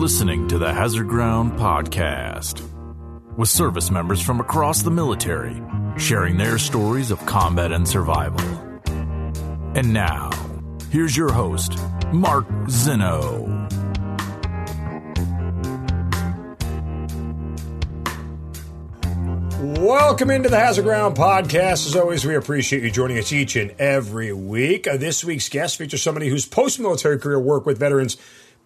listening to the Hazard Ground Podcast with service members from across the military sharing their stories of combat and survival. And now, here's your host, Mark Zeno. Welcome into the Hazard Ground podcast. As always, we appreciate you joining us each and every week. Uh, this week's guest features somebody whose post military career work with veterans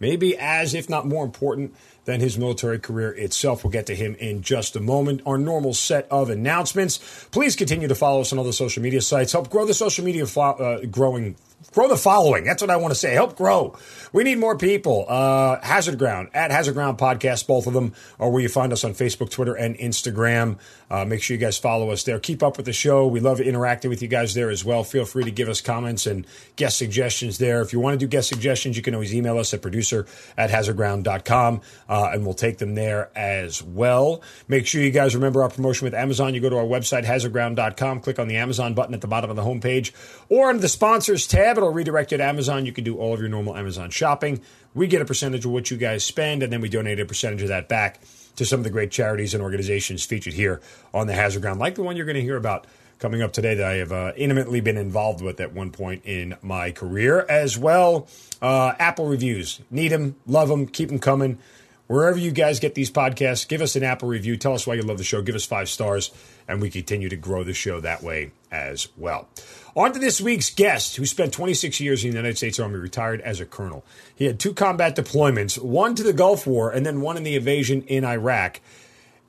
may be as, if not more important, than his military career itself. We'll get to him in just a moment. Our normal set of announcements. Please continue to follow us on all the social media sites. Help grow the social media fo- uh, growing grow the following. That's what I want to say. Help grow. We need more people. Uh, Hazard Ground at Hazard Ground Podcast, both of them are where you find us on Facebook, Twitter, and Instagram. Uh, make sure you guys follow us there. Keep up with the show. We love interacting with you guys there as well. Feel free to give us comments and guest suggestions there. If you want to do guest suggestions, you can always email us at producer at hazardground.com uh, and we'll take them there as well. Make sure you guys remember our promotion with Amazon. You go to our website, hazardground.com, click on the Amazon button at the bottom of the homepage or under the sponsors tab. It'll redirect you to Amazon. You can do all of your normal Amazon shopping. We get a percentage of what you guys spend, and then we donate a percentage of that back to some of the great charities and organizations featured here on the Hazard Ground, like the one you're going to hear about coming up today that I have uh, intimately been involved with at one point in my career as well. Uh, Apple reviews, need them, love them, keep them coming. Wherever you guys get these podcasts, give us an Apple review. Tell us why you love the show. Give us five stars, and we continue to grow the show that way as well. On to this week's guest, who spent 26 years in the United States Army, retired as a colonel. He had two combat deployments, one to the Gulf War and then one in the invasion in Iraq.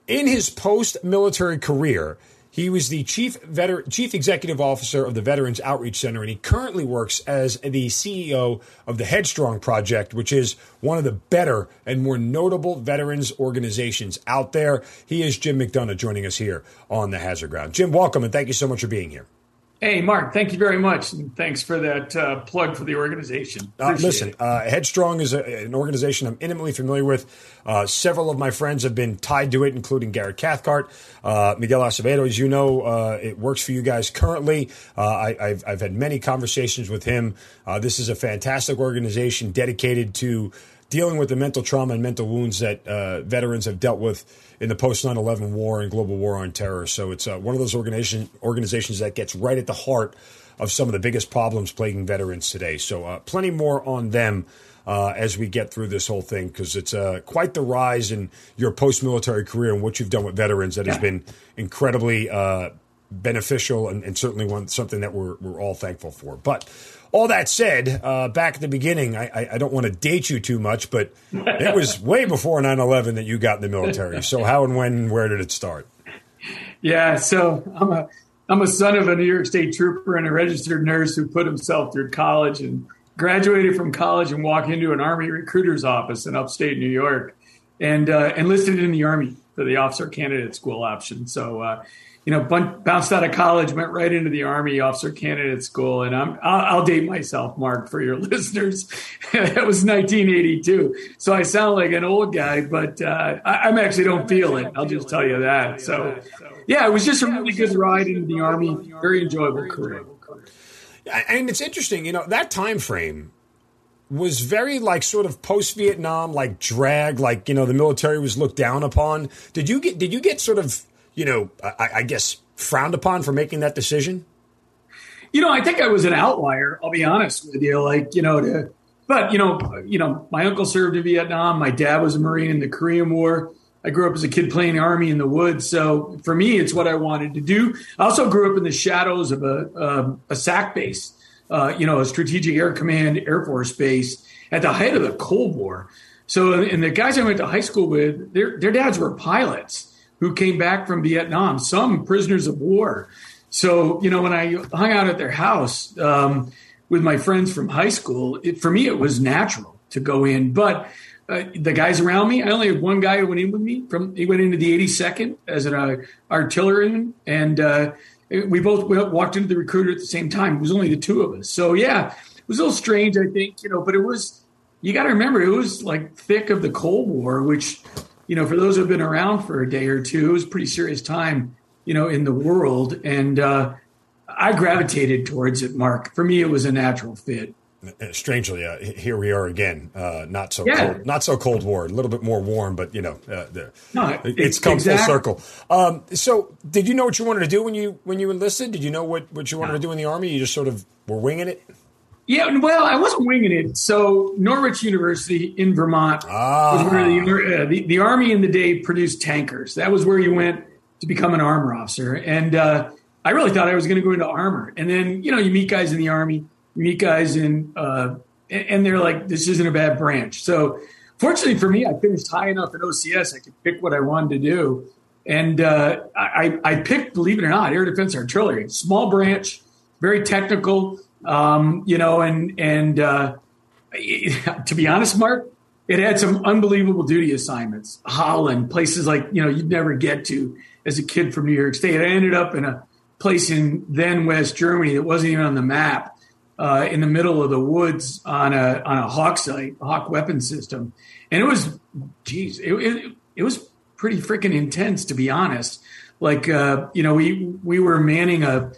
In his post military career, he was the chief veter- chief executive officer of the Veterans Outreach Center, and he currently works as the CEO of the Headstrong Project, which is one of the better and more notable veterans organizations out there. He is Jim McDonough joining us here on the Hazard Ground. Jim, welcome, and thank you so much for being here. Hey, Mark, thank you very much. And thanks for that uh, plug for the organization. Uh, listen, uh, Headstrong is a, an organization I'm intimately familiar with. Uh, several of my friends have been tied to it, including Garrett Cathcart, uh, Miguel Acevedo. As you know, uh, it works for you guys currently. I, have I've had many conversations with him. this is a fantastic organization dedicated to dealing with the mental trauma and mental wounds that uh, veterans have dealt with in the post 9 11 war and global war on terror. So it's uh, one of those organization, organizations that gets right at the heart of some of the biggest problems plaguing veterans today. So uh, plenty more on them. Uh, as we get through this whole thing, because it's uh, quite the rise in your post military career and what you've done with veterans that has been incredibly uh, beneficial and, and, certainly one something that we're, we're all thankful for. But all that said, uh, back at the beginning, I, I, I don't want to date you too much, but it was way before 9 11 that you got in the military. So, how and when and where did it start? Yeah, so I'm a I'm a son of a New York State trooper and a registered nurse who put himself through college and graduated from college and walked into an Army recruiter's office in upstate New York and uh, enlisted in the Army for the officer candidate school option. So, uh, you know, bounced out of college, went right into the Army Officer Candidate School, and I'm I'll, I'll date myself, Mark, for your listeners. that was 1982, so I sound like an old guy, but uh, I, I actually don't feel it. I'll just tell you that. So, yeah, it was just a really good ride into the Army. Very enjoyable career. And it's interesting, you know, that time frame was very like sort of post Vietnam, like drag, like you know the military was looked down upon. Did you get? Did you get sort of you know, I, I guess frowned upon for making that decision? You know, I think I was an outlier. I'll be honest with you. Like, you know, to, but you know, you know, my uncle served in Vietnam. My dad was a Marine in the Korean War. I grew up as a kid playing army in the woods. So for me, it's what I wanted to do. I also grew up in the shadows of a, um, a SAC base, uh, you know, a Strategic Air Command Air Force base at the height of the Cold War. So, and the guys I went to high school with, their, their dads were pilots who came back from Vietnam, some prisoners of war. So, you know, when I hung out at their house um, with my friends from high school, it, for me, it was natural to go in. But uh, the guys around me, I only had one guy who went in with me. From he went into the 82nd as an uh, artilleryman, and uh, we both walked into the recruiter at the same time. It was only the two of us. So yeah, it was a little strange, I think, you know. But it was you got to remember it was like thick of the Cold War, which you know, for those who've been around for a day or two, it was a pretty serious time, you know, in the world. And uh, I gravitated towards it, Mark. For me, it was a natural fit. strangely, uh, here we are again. Uh, not so yeah. cold, not so Cold War, a little bit more warm, but you know, uh, the, no, it's come exactly. full circle. Um, so, did you know what you wanted to do when you when you enlisted? Did you know what what you wanted no. to do in the army? You just sort of were winging it. Yeah, well, I wasn't winging it. So Norwich University in Vermont ah. was where the, uh, the, the army in the day produced tankers. That was where you went to become an armor officer, and uh, I really thought I was going to go into armor. And then you know you meet guys in the army you meet guys in, uh, and they're like, this isn't a bad branch. So fortunately for me, I finished high enough at OCS. I could pick what I wanted to do. And uh, I, I picked, believe it or not, air defense artillery, small branch, very technical, um, you know, and, and uh, to be honest, Mark, it had some unbelievable duty assignments. Holland, places like, you know, you'd never get to as a kid from New York State. I ended up in a place in then West Germany that wasn't even on the map uh, in the middle of the woods on a on a hawk site, a hawk weapon system, and it was, geez, it, it, it was pretty freaking intense to be honest. Like uh, you know, we we were manning a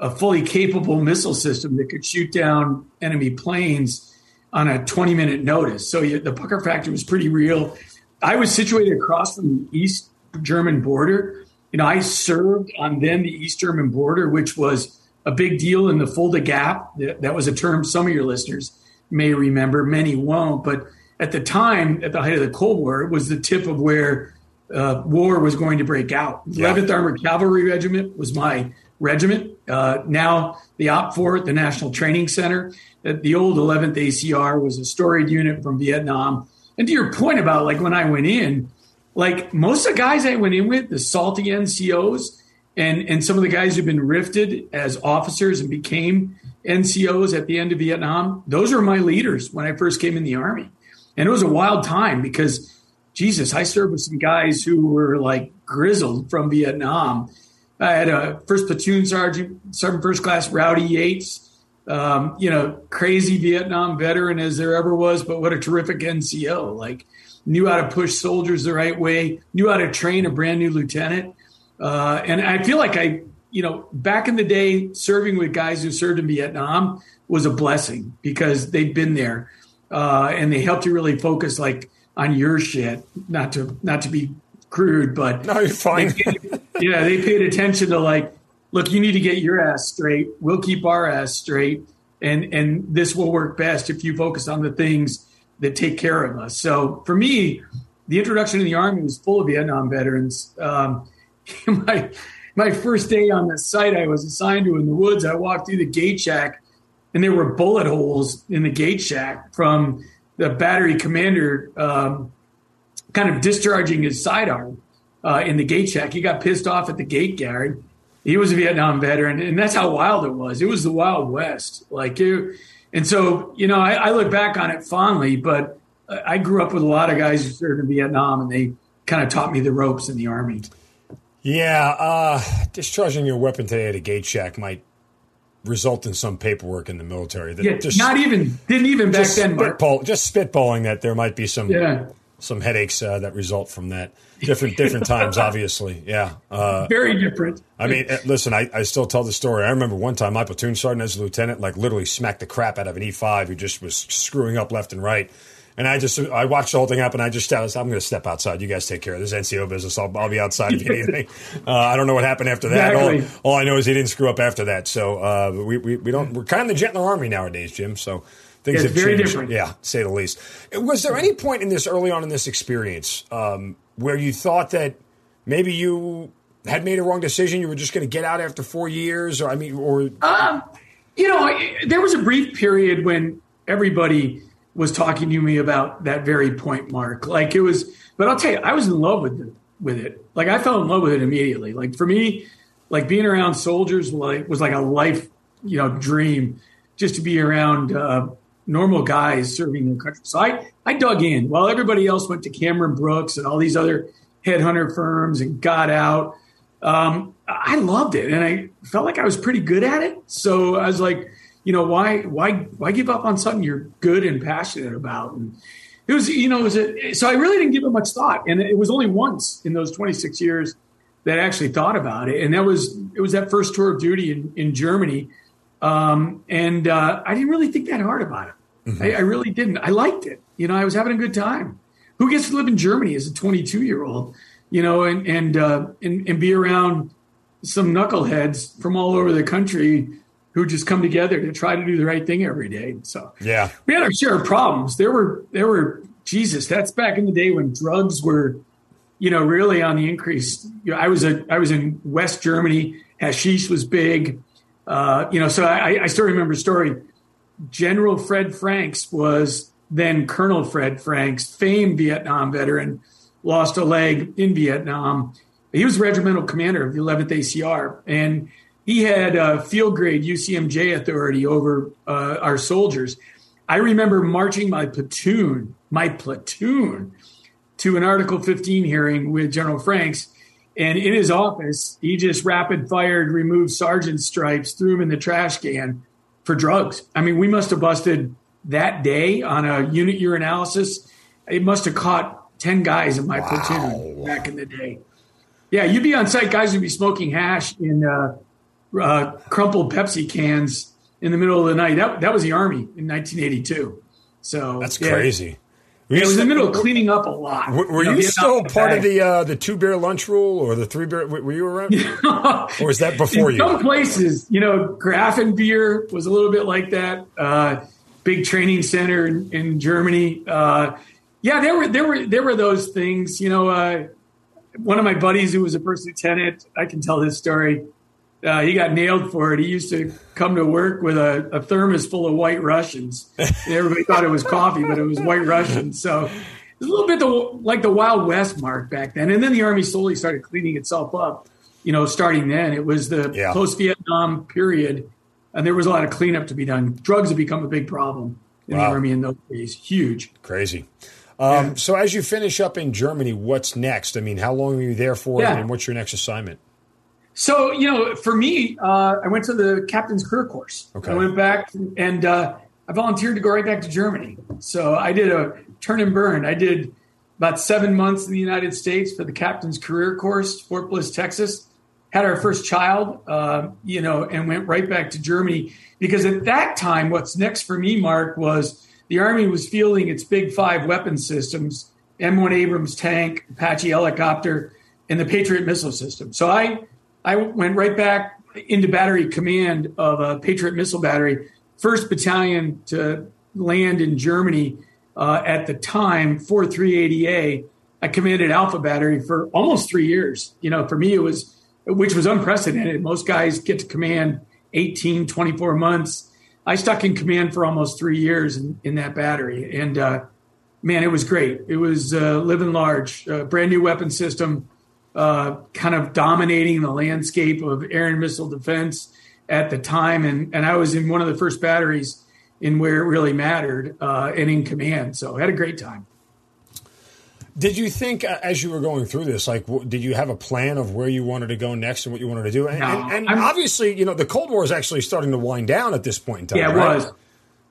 a fully capable missile system that could shoot down enemy planes on a 20 minute notice. So you, the pucker factor was pretty real. I was situated across from the East German border. You know, I served on then the East German border, which was a big deal in the Fulda Gap. That was a term some of your listeners may remember, many won't. But at the time, at the height of the Cold War, it was the tip of where uh, war was going to break out. Yeah. 11th Armored Cavalry Regiment was my regiment. Uh, now the OPFOR, the National Training Center. Uh, the old 11th ACR was a storied unit from Vietnam. And to your point about like when I went in, like most of the guys I went in with, the salty NCOs, and and some of the guys who've been rifted as officers and became NCOs at the end of Vietnam, those are my leaders when I first came in the army. And it was a wild time because Jesus, I served with some guys who were like grizzled from Vietnam. I had a first platoon sergeant, sergeant first class Rowdy Yates, um, you know, crazy Vietnam veteran as there ever was, but what a terrific NCO. Like, knew how to push soldiers the right way, knew how to train a brand new lieutenant. Uh, and I feel like I, you know, back in the day, serving with guys who served in Vietnam was a blessing because they'd been there uh, and they helped you really focus like on your shit. Not to not to be crude, but no, you're fine. Yeah, they paid attention to like, look, you need to get your ass straight. We'll keep our ass straight, and and this will work best if you focus on the things that take care of us. So for me, the introduction to the army was full of Vietnam veterans. Um, my my first day on the site I was assigned to in the woods, I walked through the gate shack and there were bullet holes in the gate shack from the battery commander um, kind of discharging his sidearm uh, in the gate shack. He got pissed off at the gate guard. He was a Vietnam veteran, and that's how wild it was. It was the Wild West, like you. and so you know I, I look back on it fondly, but I grew up with a lot of guys who served in Vietnam, and they kind of taught me the ropes in the army. Yeah, uh, discharging your weapon today at a gate shack might result in some paperwork in the military. That yeah, just, not even didn't even back then. Spitball, just spitballing that there might be some yeah. Some headaches uh, that result from that. Different different times, obviously. Yeah, uh, very different. I mean, uh, listen, I, I still tell the story. I remember one time my platoon sergeant as a lieutenant, like literally smacked the crap out of an E five who just was screwing up left and right. And I just I watched the whole thing happen. I just was, I'm going to step outside. You guys take care of this NCO business. I'll, I'll be outside if you need anything. Uh, I don't know what happened after that. Exactly. All, all, I know is he didn't screw up after that. So uh, we, we, we don't we're kind of the gentler army nowadays, Jim. So things yeah, have very changed. Different. Yeah, say the least. Was there any point in this early on in this experience um, where you thought that maybe you had made a wrong decision? You were just going to get out after four years, or I mean, or um, you know, there was a brief period when everybody was talking to me about that very point, Mark. Like it was, but I'll tell you, I was in love with it. With it, like I fell in love with it immediately. Like for me, like being around soldiers like was like a life, you know, dream. Just to be around uh, normal guys serving their country. So I I dug in while everybody else went to Cameron Brooks and all these other headhunter firms and got out. Um, I loved it, and I felt like I was pretty good at it. So I was like, you know, why why why give up on something you're good and passionate about? And it was, you know, it was a, so I really didn't give it much thought, and it was only once in those 26 years that I actually thought about it, and that was it was that first tour of duty in, in Germany. Um, and uh, I didn't really think that hard about it. Mm-hmm. I, I, really didn't. I liked it. You know, I was having a good time. Who gets to live in Germany as a 22 year old? You know, and and, uh, and and be around some knuckleheads from all over the country who just come together to try to do the right thing every day. So yeah, we had our share of problems. There were there were Jesus. That's back in the day when drugs were, you know, really on the increase. You know, I was a I was in West Germany. Hashish was big. Uh, you know, so I, I still remember a story. General Fred Franks was then Colonel Fred Franks, famed Vietnam veteran, lost a leg in Vietnam. He was regimental commander of the 11th ACR, and he had field grade UCMJ authority over uh, our soldiers. I remember marching my platoon, my platoon, to an Article 15 hearing with General Franks and in his office, he just rapid fired, removed sergeant stripes, threw them in the trash can for drugs. I mean, we must have busted that day on a unit urinalysis. It must have caught 10 guys in my wow. platoon back in the day. Yeah, you'd be on site, guys would be smoking hash in uh, uh, crumpled Pepsi cans in the middle of the night. That, that was the Army in 1982. So that's yeah. crazy. Yeah, it was in the middle of cleaning up a lot. Were, were you, know, you still part of the uh, the two beer lunch rule or the three beer? Were you around? or was that before in you? Some places, you know, Grafenwoehr was a little bit like that. Uh, big training center in, in Germany. Uh, yeah, there were there were there were those things. You know, uh, one of my buddies who was a first lieutenant, I can tell this story. Uh, he got nailed for it. He used to come to work with a, a thermos full of White Russians. And everybody thought it was coffee, but it was White Russians. So it was a little bit the, like the Wild West mark back then. And then the Army slowly started cleaning itself up. You know, starting then, it was the yeah. post Vietnam period, and there was a lot of cleanup to be done. Drugs have become a big problem in wow. the Army in those days. Huge. Crazy. Um, yeah. So, as you finish up in Germany, what's next? I mean, how long are you there for, yeah. and what's your next assignment? So, you know, for me, uh, I went to the captain's career course. Okay. I went back and uh, I volunteered to go right back to Germany. So I did a turn and burn. I did about seven months in the United States for the captain's career course, Fort Bliss, Texas. Had our first child, uh, you know, and went right back to Germany because at that time, what's next for me, Mark, was the Army was fielding its big five weapon systems M1 Abrams tank, Apache helicopter, and the Patriot missile system. So I I went right back into battery command of a Patriot missile battery, first battalion to land in Germany uh, at the time, 4380A. I commanded Alpha Battery for almost three years. You know, for me, it was, which was unprecedented. Most guys get to command 18, 24 months. I stuck in command for almost three years in, in that battery. And uh, man, it was great. It was uh, living large, brand new weapon system uh, kind of dominating the landscape of air and missile defense at the time. And, and I was in one of the first batteries in where it really mattered uh, and in command. So I had a great time. Did you think, uh, as you were going through this, like, w- did you have a plan of where you wanted to go next and what you wanted to do? And, no, and, and obviously, you know, the Cold War is actually starting to wind down at this point in time. Yeah, it right? was.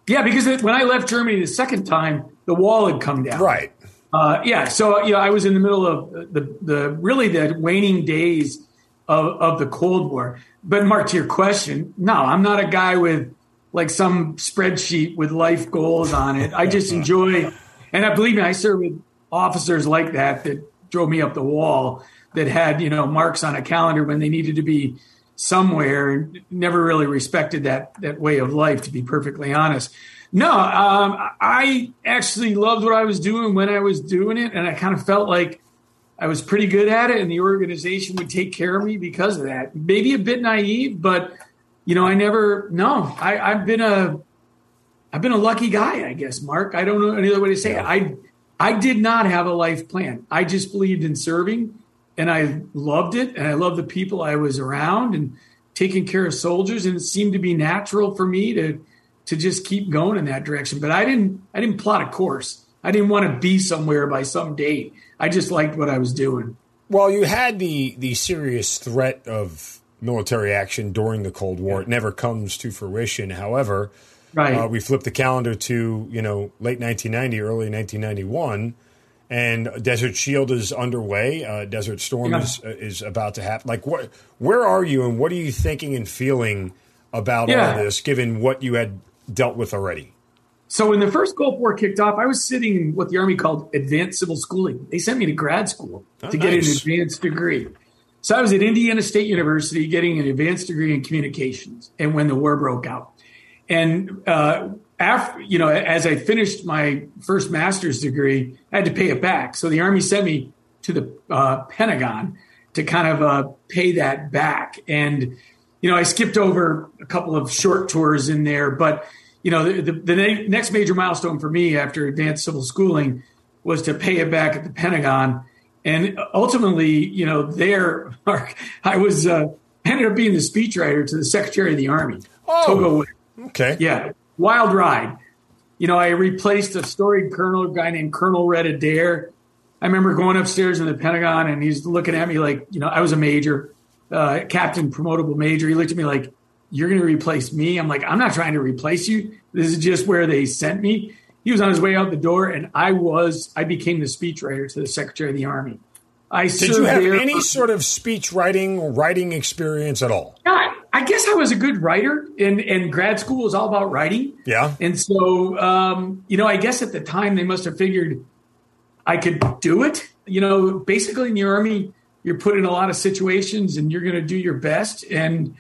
Yeah, because it, when I left Germany the second time, the wall had come down. Right. Uh, yeah, so you know, I was in the middle of the the really the waning days of, of the Cold War. But Mark, to your question, no, I'm not a guy with like some spreadsheet with life goals on it. I just enjoy, and I believe me, I served with officers like that that drove me up the wall that had you know marks on a calendar when they needed to be somewhere and never really respected that that way of life to be perfectly honest no, um, I actually loved what I was doing when I was doing it, and I kind of felt like I was pretty good at it, and the organization would take care of me because of that. Maybe a bit naive, but you know, I never. No, I, I've been a, I've been a lucky guy, I guess, Mark. I don't know any other way to say yeah. it. I, I did not have a life plan. I just believed in serving, and I loved it, and I loved the people I was around, and taking care of soldiers, and it seemed to be natural for me to to just keep going in that direction. But I didn't I didn't plot a course. I didn't want to be somewhere by some date. I just liked what I was doing. Well, you had the the serious threat of military action during the Cold War. It never comes to fruition. However, right. Uh, we flip the calendar to you know late 1990, early 1991, and Desert Shield is underway. Uh, Desert Storm yeah. is uh, is about to happen. Like, what? Where are you, and what are you thinking and feeling? about Yeah. all this, given what you had dealt with already? So when the first Gulf War kicked off, I was sitting in what the Army called advanced civil schooling. They sent me to grad school Oh, to get an advanced degree. So I was at Indiana State University getting an advanced degree in communications, and when the war broke out, and uh, after you know, as I finished my first master's degree, I had to pay it back. So the Army sent me to the uh, Pentagon to kind of uh, pay that back, and you know, I skipped over a couple of short tours in there, but you know, the, the, the ne- next major milestone for me after advanced civil schooling was to pay it back at the Pentagon. And ultimately, you know, there, Mark, I was, uh, ended up being the speechwriter to the Secretary of the Army, Oh. Togo. Okay. Yeah, wild ride. You know, I replaced a storied colonel, a guy named Colonel Red Adair. I remember going upstairs in the Pentagon and he's looking at me like, you know, I was a major, uh, captain, promotable major. He looked at me like, you're going to replace me? I'm like, I'm not trying to replace you. This is just where they sent me. He was on his way out the door and I was, I became the speechwriter to the Secretary of the Army. I Did you have any for- sort of speech writing or writing experience at all? yeah, I guess I was a good writer, and, and grad school was all about writing. Yeah. And so, um, you know, I guess at the time they must have figured I could do it. You know, basically in the Army, you're put in a lot of situations and you're going to do your best. And,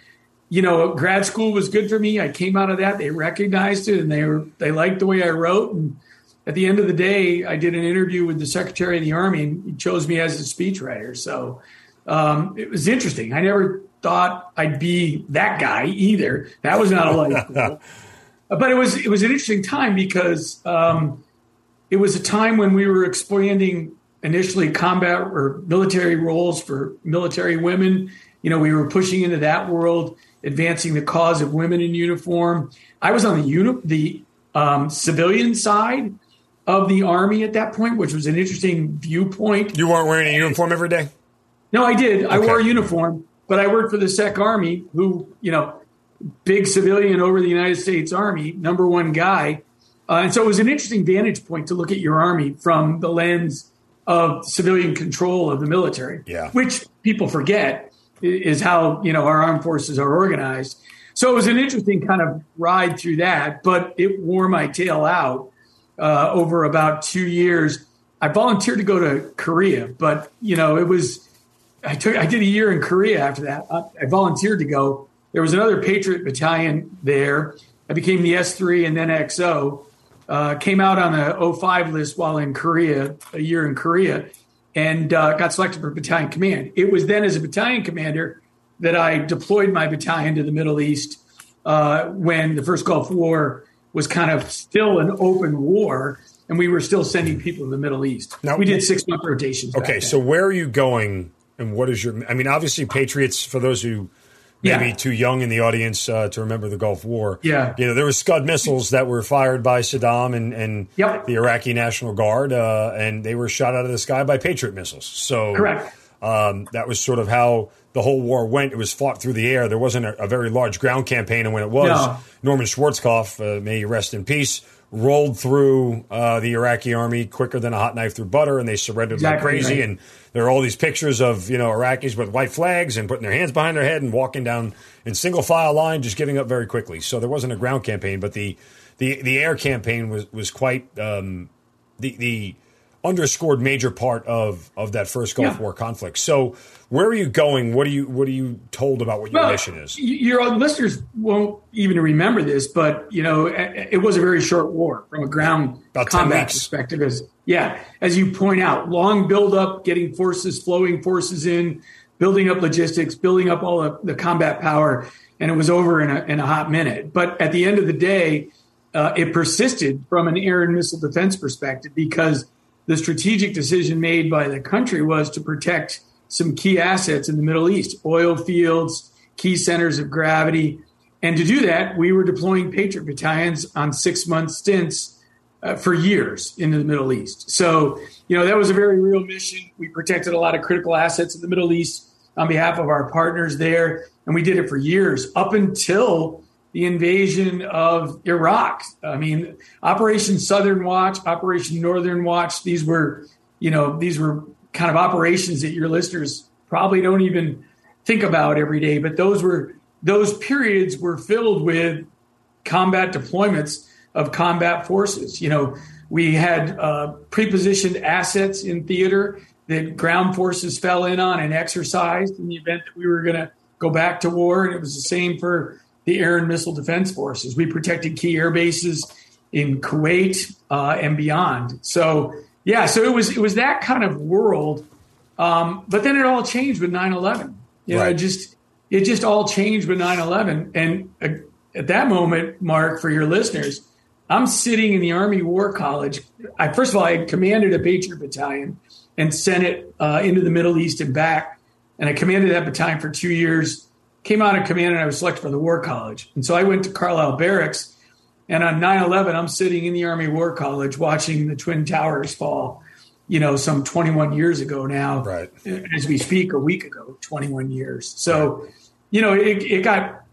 you know, grad school was good for me. I came out of that. They recognized it and they were, they liked the way I wrote. And at the end of the day, I did an interview with the Secretary of the Army and he chose me as a speechwriter. So um, it was interesting. I never thought I'd be that guy either. That was not a life goal. But it was it was an interesting time because um, it was a time when we were expanding initially combat or military roles for military women. You know, we were pushing into that world, advancing the cause of women in uniform. I was on the uni- the um, civilian side of the army at that point, which was an interesting viewpoint. You weren't wearing a uniform every day? No, I did. I wore a uniform, but I worked for the Sec Army, who, you know, big civilian over the United States Army, number one guy. Uh, and so it was an interesting vantage point to look at your army from the lens of civilian control of the military, Yeah. which people forget is how, you know, our armed forces are organized. So it was an interesting kind of ride through that, but it wore my tail out uh, over about two years. I volunteered to go to Korea, but you know it was I took I did a year in Korea after that. I, I volunteered to go. There was another Patriot battalion there. I became the S three and then XO. Uh, came out on the 05 list while in Korea, a year in Korea, and uh, got selected for battalion command. It was then as a battalion commander that I deployed my battalion to the Middle East uh, when the first Gulf War was kind of still an open war, and we were still sending people to the Middle East. Now- we did six month rotations. Okay, so where are you going and what is your I mean obviously Patriots for those who maybe Yeah. too young in the audience uh, to remember the Gulf War. Yeah. You know, there were Scud missiles that were fired by Saddam and, and Yep. the Iraqi National Guard, uh, and they were shot out of the sky by Patriot missiles. So Correct. Um, that was sort of how the whole war went. It was fought through the air. There wasn't a, a very large ground campaign, and when it was, No. Norman Schwarzkopf, uh, may he rest in peace, rolled through uh, the Iraqi army quicker than a hot knife through butter, and they surrendered like crazy. right. And there are all these pictures of you know Iraqis with white flags and putting their hands behind their head and walking down in single file line, just giving up very quickly. So there wasn't a ground campaign, but the the the air campaign was was quite um, the the underscored major part of of that first Gulf Yeah. War conflict. So where are you going? What are you what are you told about what your Well, mission is? Your listeners won't even remember this, but you know, it was a very short war from a ground About combat perspective. As yeah, as you point out, long build up, getting forces, flowing forces in, building up logistics, building up all the, the combat power, and it was over in a, in a hot minute. But at the end of the day, uh, it persisted from an air and missile defense perspective because the strategic decision made by the country was to protect some key assets in the Middle East, oil fields, key centers of gravity. And to do that, we were deploying Patriot battalions on six month stints uh, for years into the Middle East. So, you know, that was a very real mission. We protected a lot of critical assets in the Middle East on behalf of our partners there. And we did it for years up until the invasion of Iraq. I mean, Operation Southern Watch, Operation Northern Watch, these were, you know, these were kind of operations that your listeners probably don't even think about every day, but those were those periods were filled with combat deployments of combat forces. You know, we had uh, prepositioned assets in theater that ground forces fell in on and exercised in the event that we were going to go back to war. And it was the same for the air and missile defense forces. We protected key air bases in Kuwait uh, and beyond. So yeah, so it was it was that kind of world. Um, but then it all changed with 9-11. You know, it just it just all changed with 9-11. And uh, at that moment, Mark, for your listeners, I'm sitting in the Army War College. I first of all, I commanded a Patriot battalion and sent it uh, into the Middle East and back. And I commanded that battalion for two years. Came out of command and I was selected for the War College. And so I went to Carlisle Barracks. And on 9 11, I'm sitting in the Army War College watching the Twin Towers fall, you know, some 21 years ago now. Right. As we speak, a week ago, 21 years. So, you know, it, it got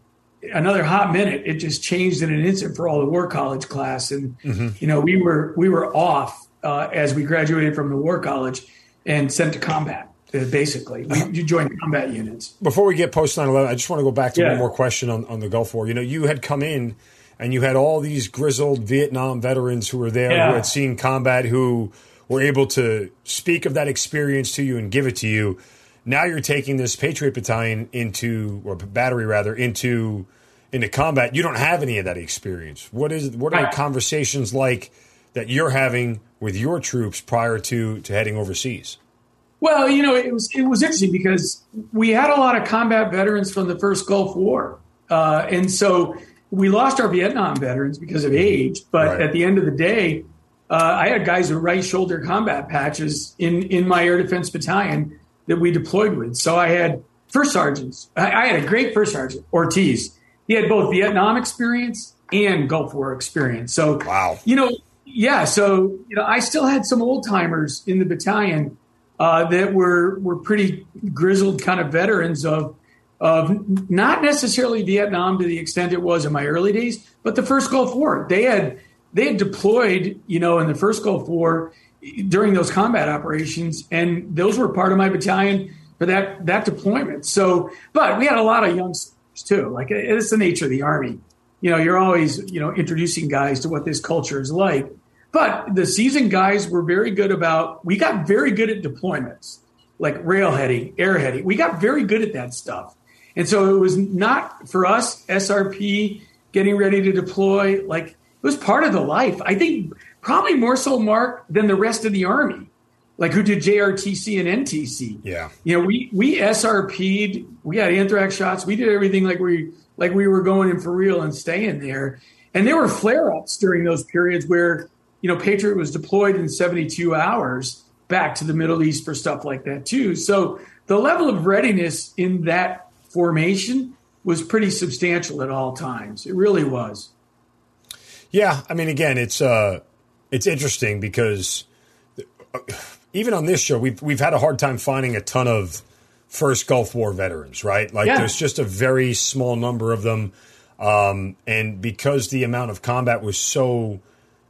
another hot minute. It just changed in an instant for all the War College class. And, mm-hmm. you know, we were, we were off uh, as we graduated from the War College and sent to combat. Basically, we, you joined combat units. Before we get post 9/11, I just want to go back to yeah. one more question on, on the Gulf War. You know, you had come in and you had all these grizzled Vietnam veterans who were there yeah. who had seen combat, who were able to speak of that experience to you and give it to you. Now you're taking this Patriot battalion into, or battery rather, into into combat. You don't have any of that experience. What is what are right. the conversations like that you're having with your troops prior to to heading overseas? Well, you know, it was it was interesting because we had a lot of combat veterans from the first Gulf War, uh, and so we lost our Vietnam veterans because of age. But right. at the end of the day, uh, I had guys with right shoulder combat patches in in my air defense battalion that we deployed with. So I had first sergeants. I, I had a great first sergeant Ortiz. He had both Vietnam experience and Gulf War experience. So wow, you know, yeah. So you know, I still had some old timers in the battalion uh, that were were pretty grizzled kind of veterans of of not necessarily Vietnam to the extent it was in my early days, but the first Gulf War. They had they had deployed, you know, in the first Gulf War during those combat operations, and those were part of my battalion for that that deployment. So, but we had a lot of youngsters too. Like it's the nature of the army. You know, you're always you know introducing guys to what this culture is like. But the seasoned guys were very good about, we got very good at deployments, like rail heading, air heading. We got very good at that stuff. And so it was not for us, SRP, getting ready to deploy, like it was part of the life. I think probably more so, Mark, than the rest of the Army, like who did JRTC and NTC. Yeah. You know, we, we SRP'd, we had anthrax shots, we did everything like we, like we were going in for real and staying there. And there were flare ups during those periods where you know, Patriot was deployed in 72 hours back to the Middle East for stuff like that too. So the level of readiness in that formation was pretty substantial at all times. It really was. Yeah, I mean, again, it's uh, it's interesting because uh, even on this show, we've we've had a hard time finding a ton of first Gulf War veterans, right? Like, yeah. there's just a very small number of them, um, and because the amount of combat was so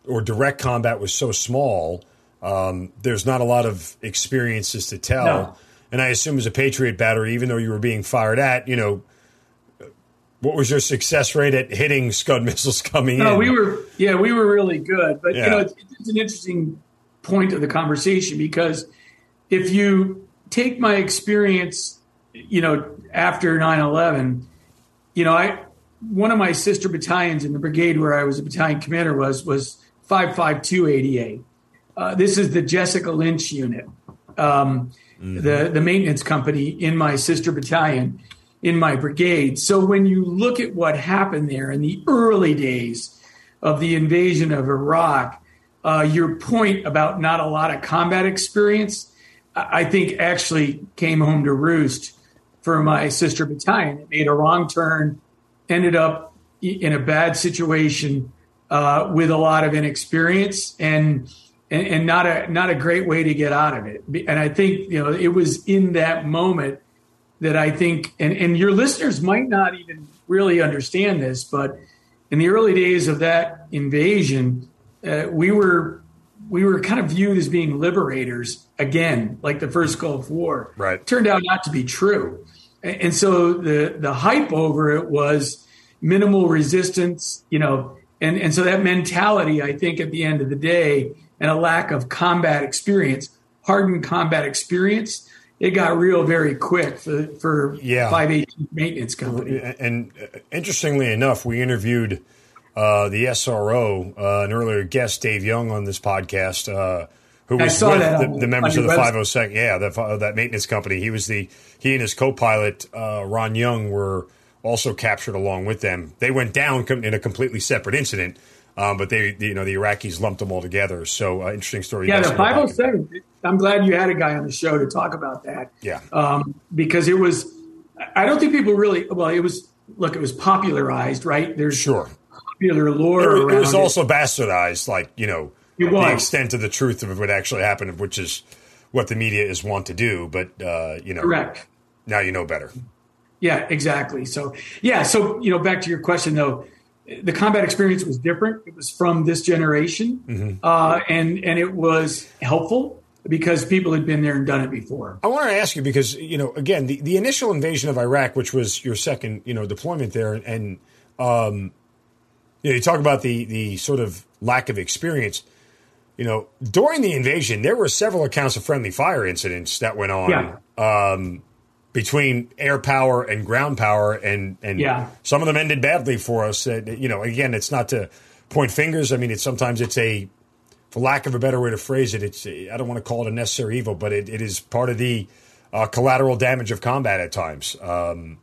or direct combat was so small, um, there's not a lot of experiences to tell. No. And I assume as a Patriot battery, even though you were being fired at, you know, what was your success rate at hitting Scud missiles coming no, in? we were, yeah, we were really good. But, yeah. you know, it's, it's an interesting point of the conversation because if you take my experience, you know, after 9 11, you know, I, one of my sister battalions in the brigade where I was a battalion commander was, was 55288. Uh, this is the Jessica Lynch unit, um, mm-hmm. the, the maintenance company in my sister battalion in my brigade. So when you look at what happened there in the early days of the invasion of Iraq, uh, your point about not a lot of combat experience, I think actually came home to roost for my sister battalion. It made a wrong turn, ended up in a bad situation uh, with a lot of inexperience and, and, and not a not a great way to get out of it. And I think you know it was in that moment that I think, and, and your listeners might not even really understand this, but in the early days of that invasion, uh, we were we were kind of viewed as being liberators again, like the first Gulf War. Right. Turned out not to be true. and so the the hype over it was minimal resistance, you know, and and so that mentality, I think, at the end of the day, and a lack of combat experience, hardened combat experience, it got real very quick for for Yeah. 518 maintenance company. And uh, interestingly enough, we interviewed uh, the SRO, uh, an earlier guest, Dave Young, on this podcast, uh, who was with the, on- the members of the your 502nd, yeah, that, uh, that maintenance company. He was the he and his co-pilot uh, Ron Young were also captured along with them. They went down in a completely separate incident, um, but they, you know, the Iraqis lumped them all together. So uh, interesting story. Yeah, the guys can go back and- 507. I'm glad you had a guy on the show to talk about that. Yeah. Um, because it was, I don't think people really, well, it was, look, it was popularized, right? There's Sure. popular lore It, around it was also bastardized, like you know, the extent of the truth of what actually happened, which is what the media is want to do. But uh, you know, Correct. now you know better. Yeah, exactly. So, yeah. So, you know, back to your question though, the combat experience was different. It was from this generation, uh, and and it was helpful because people had been there and done it before. I want to ask you because you know, again, the, the initial invasion of Iraq, which was your second, you know, deployment there, and um, you know, you talk about the the sort of lack of experience. You know, during the invasion, there were several accounts of friendly fire incidents that went on. Yeah. Um, between air power and ground power, and and Yeah. some of them ended badly for us. Uh, you know, again, it's not to point fingers. I mean, it's sometimes it's a, for lack of a better way to phrase it, it's a, I don't want to call it a necessary evil, but it, it is part of the uh, collateral damage of combat at times. Um,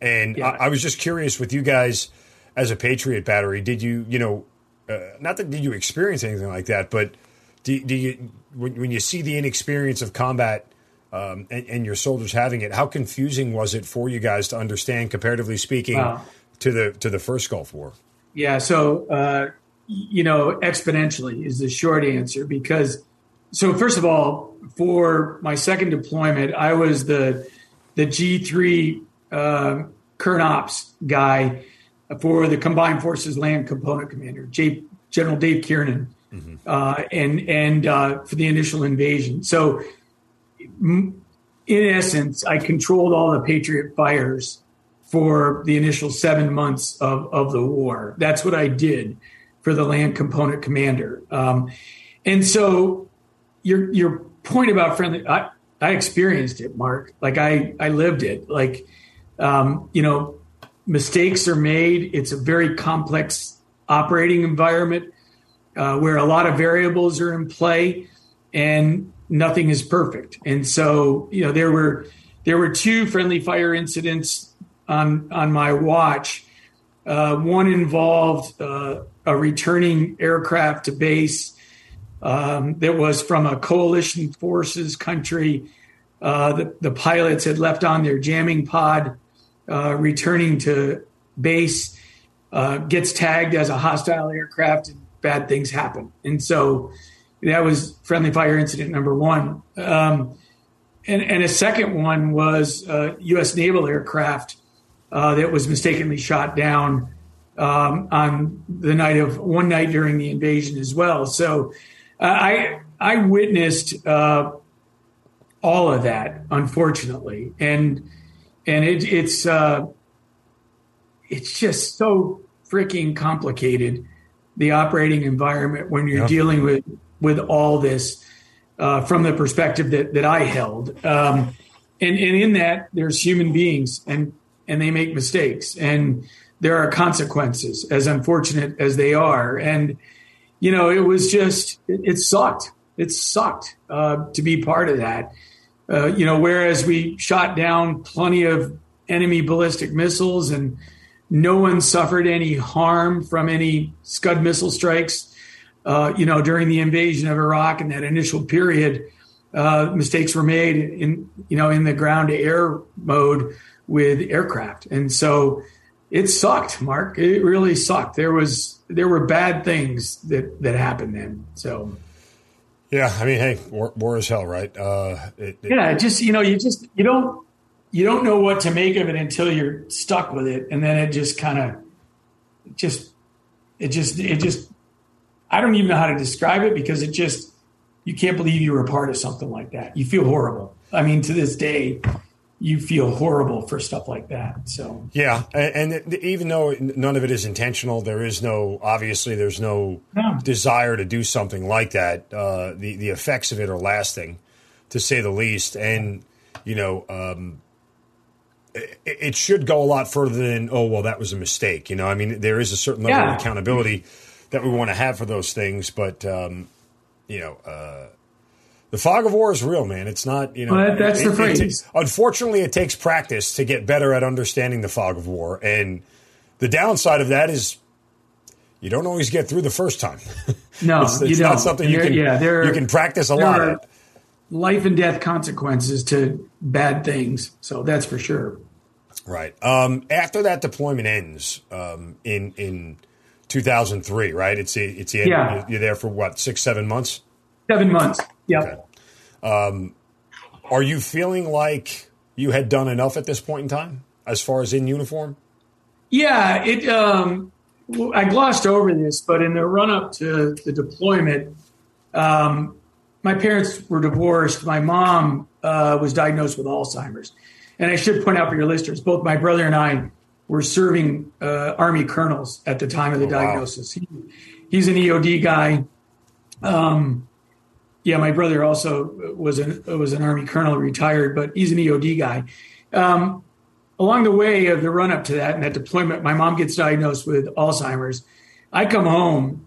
and Yeah. I, I was just curious with you guys as a Patriot battery, did you, you know, uh, not that did you experience anything like that, but do, do you when, when you see the inexperience of combat um, and, and your soldiers having it, how confusing was it for you guys to understand, comparatively speaking, Wow. to the to the first Gulf War? Yeah. So, uh, you know, exponentially is the short answer because, so first of all, for my second deployment, I was the the G three uh, current ops guy for the Combined Forces Land Component Commander, J, General Dave McKiernan, uh, and and uh, for the initial invasion. So, in essence, I controlled all the Patriot fires for the initial seven months of, of the war. That's what I did for the land component commander. Um, and so your your point about friendly, I, I experienced it, Mark. Like I I lived it. Like um, you know, mistakes are made. It's a very complex operating environment uh, where a lot of variables are in play, and nothing is perfect. And so you know there were there were two friendly fire incidents on on my watch. Uh, one involved uh, a returning aircraft to base um, that was from a coalition forces country. Uh, the, the pilots had left on their jamming pod, uh, returning to base, uh, gets tagged as a hostile aircraft, and bad things happen. And so that was friendly fire incident number one. Um, and, and a second one was uh, U.S. naval aircraft uh, that was mistakenly shot down um, on the night of one night during the invasion as well. So uh, I I witnessed uh, all of that, unfortunately, and and it, it's uh, it's just so freaking complicated the operating environment when you're Yeah. dealing with with all this uh, from the perspective that that I held. Um, and, and in that, there's human beings, and and they make mistakes, and there are consequences, as unfortunate as they are. And you know, it was just it, it sucked. It sucked uh, to be part of that. Uh, you know, whereas we shot down plenty of enemy ballistic missiles and no one suffered any harm from any Scud missile strikes. Uh, you know, during the invasion of Iraq in that initial period, uh, mistakes were made in you know in the ground to air mode with aircraft, and so it sucked. Mark, it really sucked. There was there were bad things that that happened then. So Yeah, I mean, hey, war, war is hell, right? Uh, it, it- yeah, just you know, you just you don't you don't know what to make of it until you're stuck with it, and then it just kind of just it just it just I don't even know how to describe it because it just you can't believe you were a part of something like that. You feel horrible. I mean, to this day, you feel horrible for stuff like that. So yeah, and, and, even though none of it is intentional, there is no obviously there's no, no. desire to do something like that. Uh, the the effects of it are lasting, to say the least, and you know. Um, it, it should go a lot further than oh well that was a mistake you know I mean there is a certain level yeah. of accountability that we want to have for those things but um, you know uh, the fog of war is real, man. It's not, you know. Well, that's it, the phrase. It, unfortunately, it takes practice to get better at understanding the fog of war, and the downside of that is you don't always get through the first time. No, it's, it's you not don't. something you can. Yeah, there, you can practice a lot. Of. Life and death consequences to bad things, so that's for sure. Right. Um, after that deployment ends um, in in 2003, right? It's the, it's the end. Yeah. You're there for what six, seven months. Seven months. Yeah. Okay. Um, are you feeling like you had done enough at this point in time, as far as in uniform? Yeah, it. Um, I glossed over this, but in the run up to the deployment, um, my parents were divorced. My mom uh, was diagnosed with Alzheimer's, and I should point out for your listeners, both my brother and I were serving uh, Army colonels at the time of the oh, diagnosis. Wow. He, he's an EOD guy. Um, yeah, my brother also was an was an army colonel, retired, but he's an EOD guy. Um, along the way of the run up to that and that deployment, my mom gets diagnosed with Alzheimer's. I come home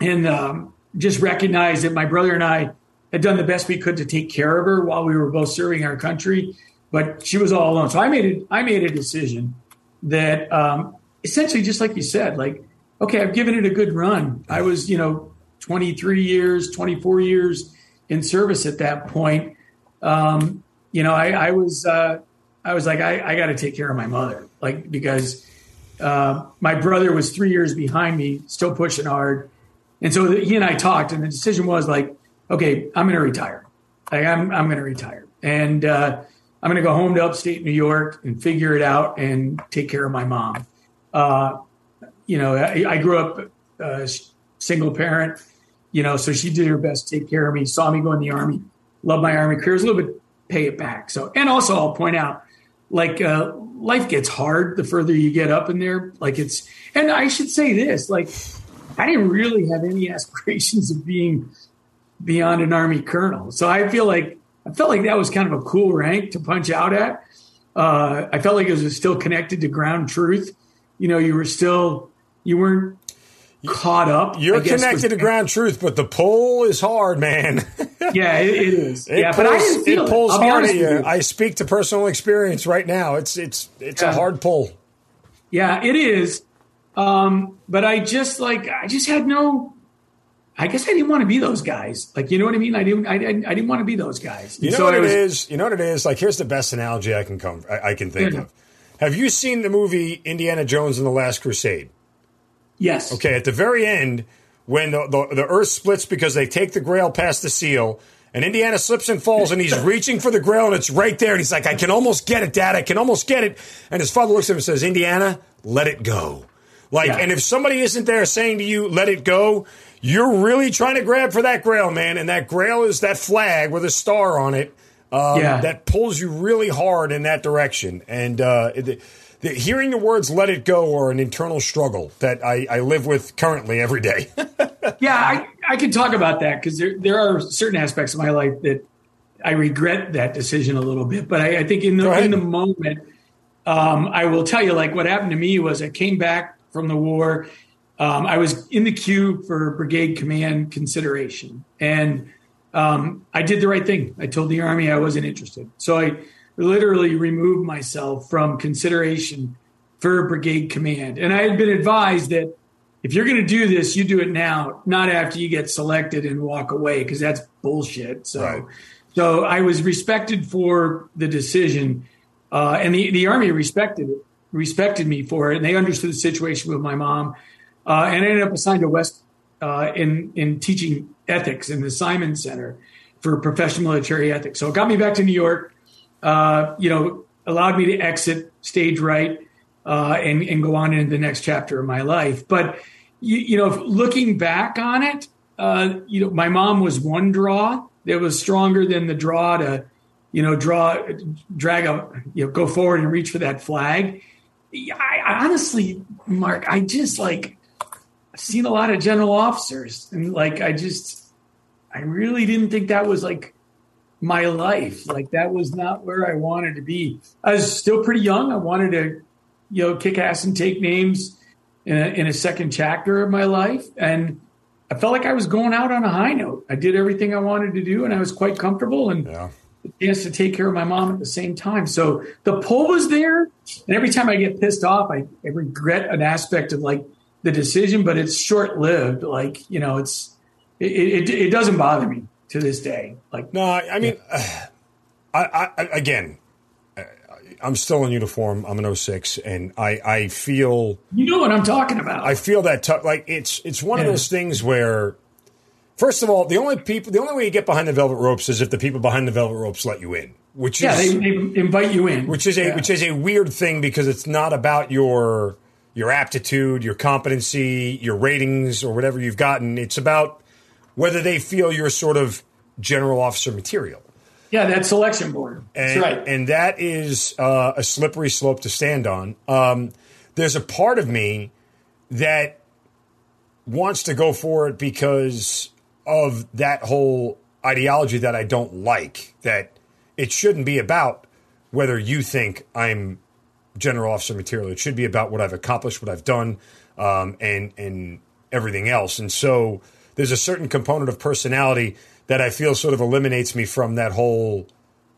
and um, just recognize that my brother and I had done the best we could to take care of her while we were both serving our country, but she was all alone. So I made it. I made a decision that um, essentially, just like you said, like okay, I've given it a good run. I was, you know, 23 years, 24 years in service at that point. Um, you know, I, I was, uh, I was like, I, I got to take care of my mother, like because uh, my brother was three years behind me, still pushing hard, and so he and I talked, and the decision was like, okay, I'm going to retire. Like I'm, I'm going to retire, and uh, I'm going to go home to upstate New York and figure it out and take care of my mom. Uh, you know, I, I grew up uh, single parent you know, so she did her best to take care of me, saw me go in the army, loved my army career, was a little bit pay it back. So, and also I'll point out, like, uh, life gets hard the further you get up in there. Like it's, and I should say this, like, I didn't really have any aspirations of being beyond an army colonel. So I feel like, I felt like that was kind of a cool rank to punch out at. Uh, I felt like it was still connected to ground truth. You know, you were still, you weren't caught up. You're connected to ground truth, but the pull is hard, man. yeah, it, it is. It yeah, pulls, but I didn't feel it. Pulls it. hard at you. I speak to personal experience right now. It's it's it's yeah. a hard pull. Yeah, it is. Um, but I just like I just had no. I guess I didn't want to be those guys. Like you know what I mean? I didn't. I, didn't, I didn't want to be those guys. You know so what was, it is. You know what it is. Like here's the best analogy I can come. I, I can think mm-hmm. of. Have you seen the movie Indiana Jones and the Last Crusade? Yes. Okay, at the very end, when the, the, the earth splits because they take the grail past the seal, and Indiana slips and falls, and he's reaching for the grail, and it's right there. And he's like, I can almost get it, Dad. I can almost get it. And his father looks at him and says, Indiana, let it go. Like, yeah. and if somebody isn't there saying to you, let it go, you're really trying to grab for that grail, man. And that grail is that flag with a star on it um, yeah. that pulls you really hard in that direction. And uh, it, the, hearing the words "let it go" are an internal struggle that I, I live with currently every day. yeah, I, I can talk about that because there there are certain aspects of my life that I regret that decision a little bit. But I, I think in the in the moment, um, I will tell you, like what happened to me was I came back from the war. Um, I was in the queue for brigade command consideration, and um, I did the right thing. I told the army I wasn't interested, so I literally removed myself from consideration for brigade command. And I had been advised that if you're going to do this, you do it now, not after you get selected and walk away, because that's bullshit. So, right. so I was respected for the decision, uh, and the, the army respected it, respected me for it, and they understood the situation with my mom. Uh, and I ended up assigned to West uh, in in teaching ethics in the Simon Center for professional military ethics. So it got me back to New York uh, you know, allowed me to exit stage right uh, and, and go on into the next chapter of my life. But, you, you know, looking back on it, uh, you know, my mom was one draw that was stronger than the draw to you know, draw, drag up, you know, go forward and reach for that flag. I honestly, Mark, I just like, I've seen a lot of general officers and like, I just, I really didn't think that was like my life. Like that was not where I wanted to be. I was still pretty young. I wanted to, you know, kick ass and take names in a, in a second chapter of my life. And I felt like I was going out on a high note. I did everything I wanted to do and I was quite comfortable and yeah. the chance to take care of my mom at the same time. So the pull was there. And every time I get pissed off, I, I regret an aspect of like the decision, but it's short lived. Like, you know, it's, it, it, it, doesn't bother me to this day. Like, no, I mean, yeah. I, I, again, uh, I'm still in uniform. I'm an 06, and I, I feel you know what I'm talking about. I feel that t- like it's it's one yeah. of those things where, first of all, the only people the only way you get behind the velvet ropes is if the people behind the velvet ropes let you in, which yeah, is they, they invite you in, which is a yeah. which is a weird thing because it's not about your your aptitude, your competency, your ratings, or whatever you've gotten. It's about whether they feel you're sort of general officer material. Yeah, that selection board. That's and, right. And that is uh, a slippery slope to stand on. Um, there's a part of me that wants to go for it because of that whole ideology that I don't like, that it shouldn't be about whether you think I'm general officer material. It should be about what I've accomplished, what I've done, um, and and everything else. And so there's a certain component of personality that I feel sort of eliminates me from that whole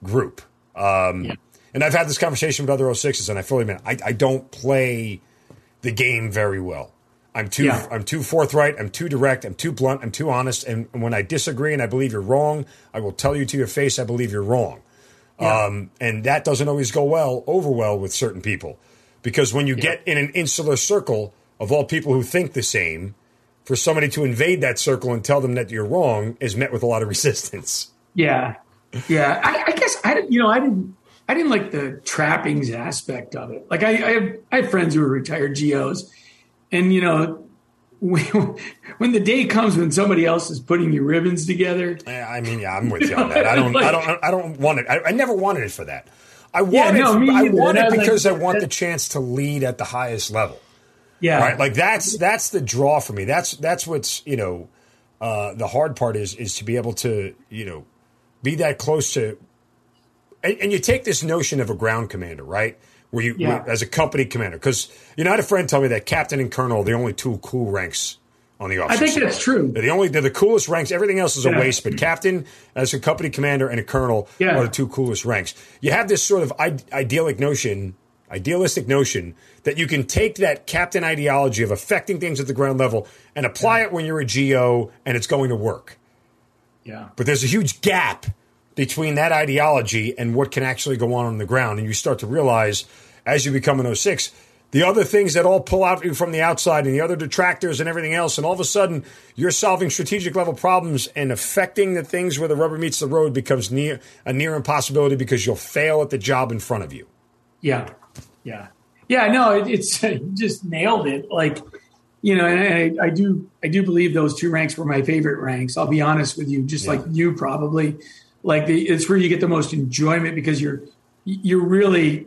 group. Um, yeah. And I've had this conversation with other 06s, and I fully admit I, I don't play the game very well. I'm too yeah. I'm too forthright. I'm too direct. I'm too blunt. I'm too honest. And when I disagree and I believe you're wrong, I will tell you to your face I believe you're wrong. Yeah. Um, and that doesn't always go well over well with certain people because when you yeah. get in an insular circle of all people who think the same, for somebody to invade that circle and tell them that you're wrong is met with a lot of resistance. Yeah, yeah. I, I guess I you know I didn't I didn't like the trappings aspect of it. Like I I have, I have friends who are retired GOs, and you know. When, the day comes when somebody else is putting your ribbons together, I mean, yeah, I'm with you on that. I don't, like, I don't, I don't want it. I, I, never wanted it for that. I want yeah, no, it. I want it because like, I want the chance to lead at the highest level. Yeah. Right. Like that's that's the draw for me. That's that's what's you know uh, the hard part is is to be able to you know be that close to and, and you take this notion of a ground commander right you yeah. as a company commander because you know I had a friend tell me that captain and colonel are the only two cool ranks on the officer. I think that's true. They're the only they're the coolest ranks. Everything else is a yeah. waste. But captain, as a company commander, and a colonel yeah. are the two coolest ranks. You have this sort of idyllic notion idealistic notion that you can take that captain ideology of affecting things at the ground level and apply yeah. it when you're a GO and it's going to work. Yeah. But there's a huge gap between that ideology and what can actually go on on the ground. And you start to realize as you become an 06, the other things that all pull out from the outside and the other detractors and everything else. And all of a sudden, you're solving strategic level problems and affecting the things where the rubber meets the road becomes near a near impossibility because you'll fail at the job in front of you. Yeah. Yeah. Yeah. No, it, it's you just nailed it. Like, you know, and I, I, do, I do believe those two ranks were my favorite ranks. I'll be honest with you, just yeah. like you probably. Like, the, it's where you get the most enjoyment because you're, you're really,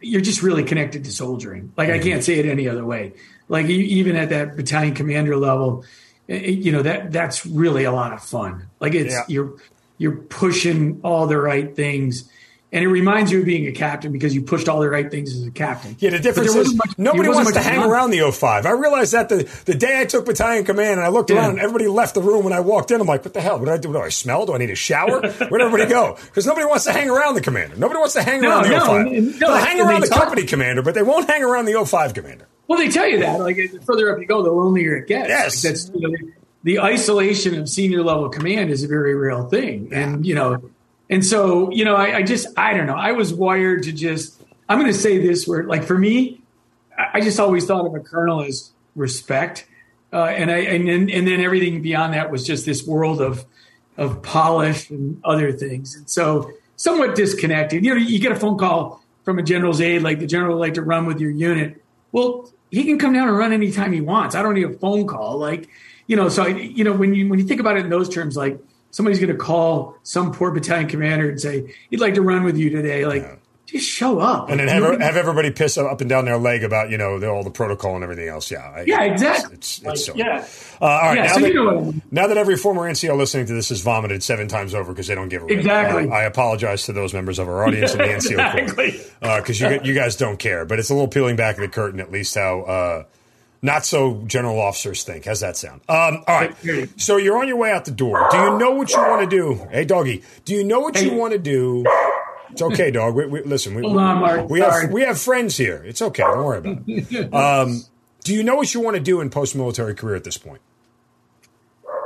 you're just really connected to soldiering. Like. I can't say it any other way. Like, even at that battalion commander level, it, you know that that's really a lot of fun. Like, it's yeah. you're you're pushing all the right things and it reminds you of being a captain because you pushed all the right things as a captain. Yeah, the difference is much, nobody wants to hang around the 05. I realized that the, the day I took battalion command and I looked yeah. around and everybody left the room when I walked in. I'm like, what the hell? What do I do? Do I smell? Do I need a shower? Where'd everybody go? Because nobody wants to hang around the commander. Nobody wants to hang no, around the no, 05. No, They'll hang around the talk- company commander, but they won't hang around the 05 commander. Well, they tell you that. Like, the further up you go, the lonelier it gets. Yes. Like, that's, you know, the, the isolation of senior level command is a very real thing. And, you know, and so, you know, I, I just, I don't know. I was wired to just, I'm going to say this word, like for me, I just always thought of a colonel as respect. Uh, and I, and then, and then everything beyond that was just this world of, of polish and other things. And so somewhat disconnected, you know, you get a phone call from a general's aide, like the general would like to run with your unit. Well, he can come down and run anytime he wants. I don't need a phone call. Like, you know, so, I, you know, when you, when you think about it in those terms, like, somebody's going to call some poor battalion commander and say he'd like to run with you today. Like, yeah. just show up. And then have, have everybody piss up and down their leg about you know the, all the protocol and everything else. Yeah, I, yeah, exactly. It's, it's, it's like, yeah. Uh, all right, yeah, now, so that, you know now, that, every former NCO listening to this has vomited seven times over because they don't give a exactly. Uh, I apologize to those members of our audience in the NCO exactly. because uh, you you guys don't care, but it's a little peeling back of the curtain at least how uh, not so general officers think. How's that sound? Um, all right. So you're on your way out the door. Do you know what you want to do? Hey, doggy. Do you know what hey. you want to do? It's okay, dog. We, we, listen, we, Hold on, Mark. we have we have friends here. It's okay. Don't worry about it. Um, do you know what you want to do in post military career at this point?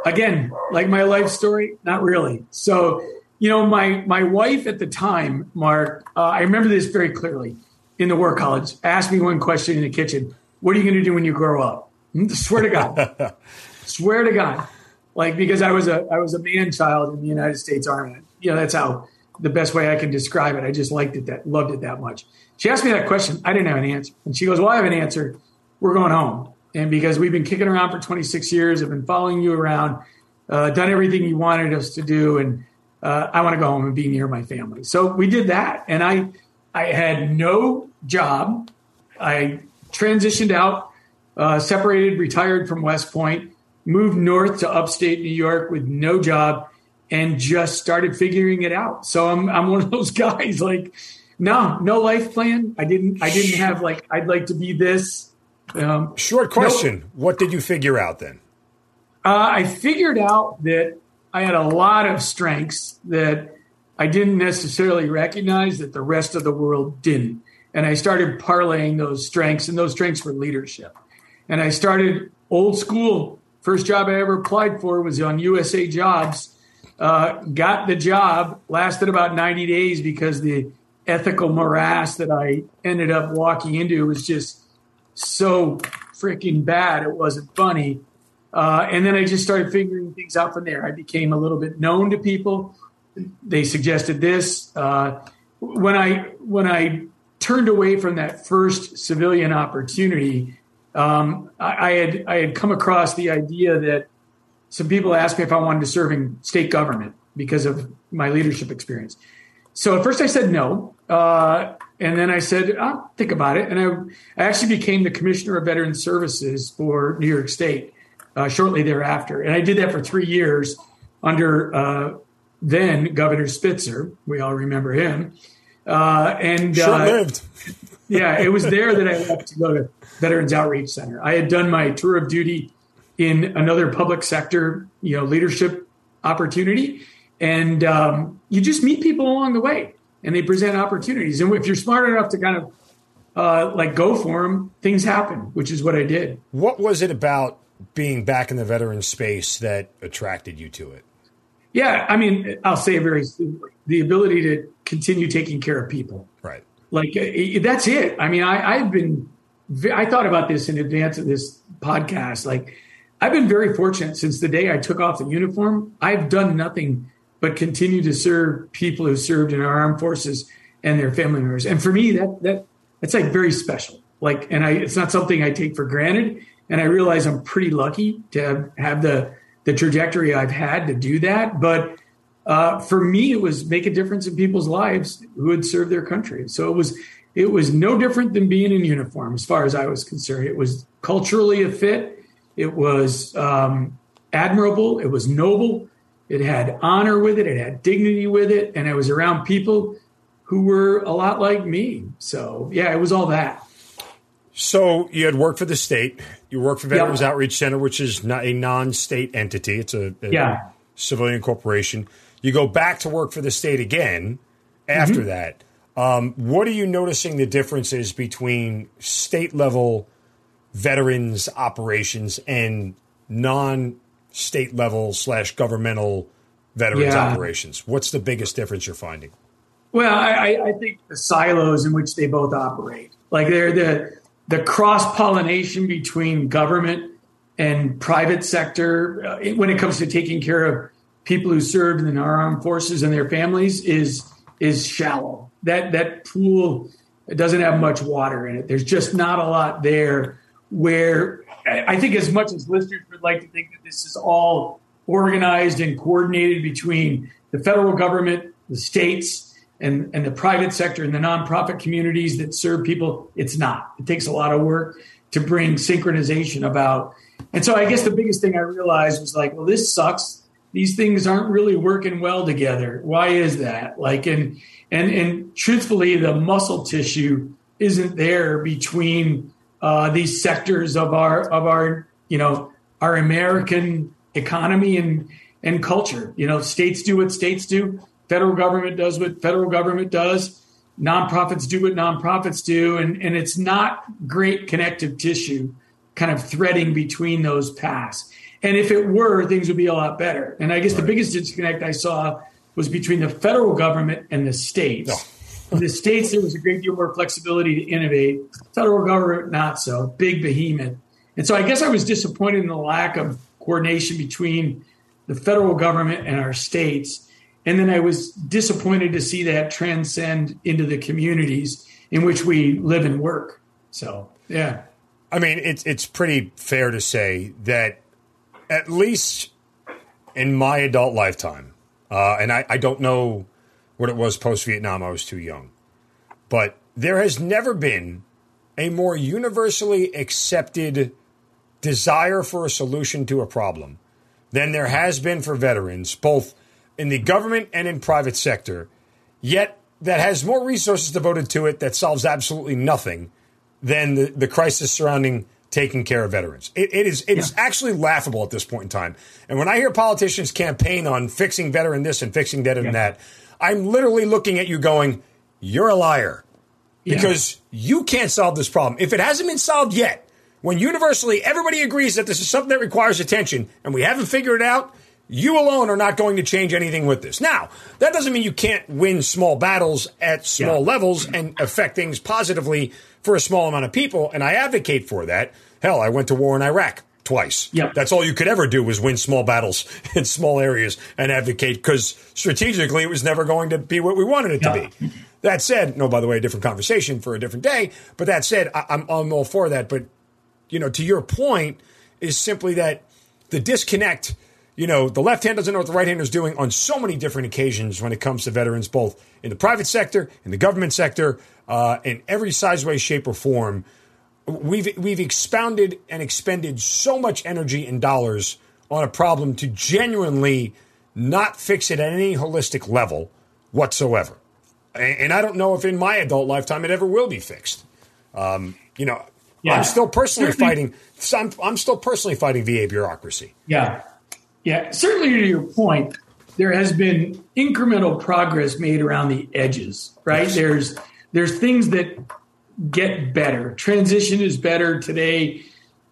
Again, like my life story, not really. So, you know, my my wife at the time, Mark, uh, I remember this very clearly in the war college, asked me one question in the kitchen what are you going to do when you grow up? Hmm? Swear to God. Swear to God. Like because I was a I was a man child in the United States Army. You know, that's how the best way I can describe it. I just liked it that loved it that much. She asked me that question. I didn't have an answer. And she goes, Well, I have an answer. We're going home. And because we've been kicking around for 26 years, I've been following you around, uh, done everything you wanted us to do, and uh, I want to go home and be near my family. So we did that. And I I had no job. I transitioned out, uh, separated, retired from West Point, moved north to upstate New York with no job, and just started figuring it out. So I'm I'm one of those guys like, no, no life plan. I didn't I didn't have like I'd like to be this. Um, Short question: nope. What did you figure out then? Uh, I figured out that I had a lot of strengths that I didn't necessarily recognize that the rest of the world didn't. And I started parlaying those strengths, and those strengths were leadership. And I started old school. First job I ever applied for was on USA Jobs. Uh, got the job, lasted about 90 days because the ethical morass that I ended up walking into was just so freaking bad. It wasn't funny. Uh, and then I just started figuring things out from there. I became a little bit known to people. They suggested this. Uh, when I when I turned away from that first civilian opportunity, um, I, I, had I had come across the idea that some people asked me if I wanted to serve in state government because of my leadership experience. So at first I said no, uh, and then I said I'll think about it, and I, I, actually became the commissioner of veteran services for New York State uh, shortly thereafter, and I did that for three years under uh, then Governor Spitzer. We all remember him. Uh, and short lived. Uh, yeah, it was there that I left to go to Veterans Outreach Center. I had done my tour of duty in another public sector, you know, leadership opportunity, and um, you just meet people along the way, and they present opportunities. And if you're smart enough to kind of uh, like go for them, things happen, which is what I did. What was it about being back in the veteran space that attracted you to it? Yeah, I mean, I'll say very simply the ability to continue taking care of people. Right. Like uh, that's it. I mean, I, I've been, I thought about this in advance of this podcast. Like, I've been very fortunate since the day I took off the uniform. I've done nothing but continue to serve people who served in our armed forces and their family members. And for me, that that that's like very special. Like, and I, it's not something I take for granted. And I realize I'm pretty lucky to have, have the the trajectory I've had to do that. But uh, for me, it was make a difference in people's lives who had served their country. So it was it was no different than being in uniform as far as I was concerned. It was culturally a fit. It was um, admirable. It was noble. It had honor with it. It had dignity with it, and I was around people who were a lot like me. So yeah, it was all that. So you had worked for the state. You worked for Veterans yep. Outreach Center, which is not a non-state entity. It's a, a yeah. civilian corporation. You go back to work for the state again after mm-hmm. that. Um, what are you noticing the differences between state level veterans operations and non state level slash governmental veterans yeah. operations? What's the biggest difference you're finding? Well, I, I, think the silos in which they both operate, like they're the the cross pollination between government and private sector uh, when it comes to taking care of people who serve in our armed forces and their families is is shallow. That that pool doesn't have much water in it. There's just not a lot there. Where I think, as much as listeners would like to think that this is all organized and coordinated between the federal government, the states, and, and the private sector and the nonprofit communities that serve people. It's not. It takes a lot of work to bring synchronization about. And so I guess the biggest thing I realized was like, well, this sucks. These things aren't really working well together. Why is that? Like, and and and truthfully, the muscle tissue isn't there between uh, these sectors of our of our you know our American economy and and culture. You know, states do what states do. Federal government does what federal government does. Nonprofits do what nonprofits do, and and it's not great connective tissue, kind of threading between those paths. And if it were, things would be a lot better. And I guess right. the biggest disconnect I saw was between the federal government and the states. Oh. In the states, there was a great deal more flexibility to innovate. Federal government, not so. Big behemoth. And so I guess I was disappointed in the lack of coordination between the federal government and our states. And then I was disappointed to see that transcend into the communities in which we live and work. So, yeah. I mean, it's it's pretty fair to say that at least in my adult lifetime, uh, and I, I don't know what it was post Vietnam, I was too young, but there has never been a more universally accepted desire for a solution to a problem than there has been for veterans, both in the government and in private sector, yet that has more resources devoted to it that solves absolutely nothing than the, the crisis surrounding taking care of veterans. it, it is it yeah. is actually laughable at this point in time. And when I hear politicians campaign on fixing veteran this and fixing that and yeah. that, I'm literally looking at you going, "You're a liar," because yeah. you can't solve this problem. If it hasn't been solved yet, when universally everybody agrees that this is something that requires attention and we haven't figured it out, you alone are not going to change anything with this. Now, that doesn't mean you can't win small battles at small yeah. levels and affect things positively for a small amount of people, and I advocate for that. Hell, I went to war in Iraq twice. Yep. That's all you could ever do was win small battles in small areas and advocate because strategically it was never going to be what we wanted it to be. That said, no, by the way, a different conversation for a different day. But that said, I, I'm, I'm all for that. But you know, to your point, is simply that the disconnect. You know, the left hand doesn't know what the right hand is doing on so many different occasions when it comes to veterans, both in the private sector, in the government sector, uh, in every size, way, shape, or form. We've we've expounded and expended so much energy and dollars on a problem to genuinely not fix it at any holistic level whatsoever. And, and I don't know if in my adult lifetime it ever will be fixed. Um, you know, yeah. I'm still personally fighting. I'm, I'm still personally fighting VA bureaucracy. Yeah, yeah. Certainly, to your point, there has been incremental progress made around the edges. Right yes. there's there's things that get better. Transition is better today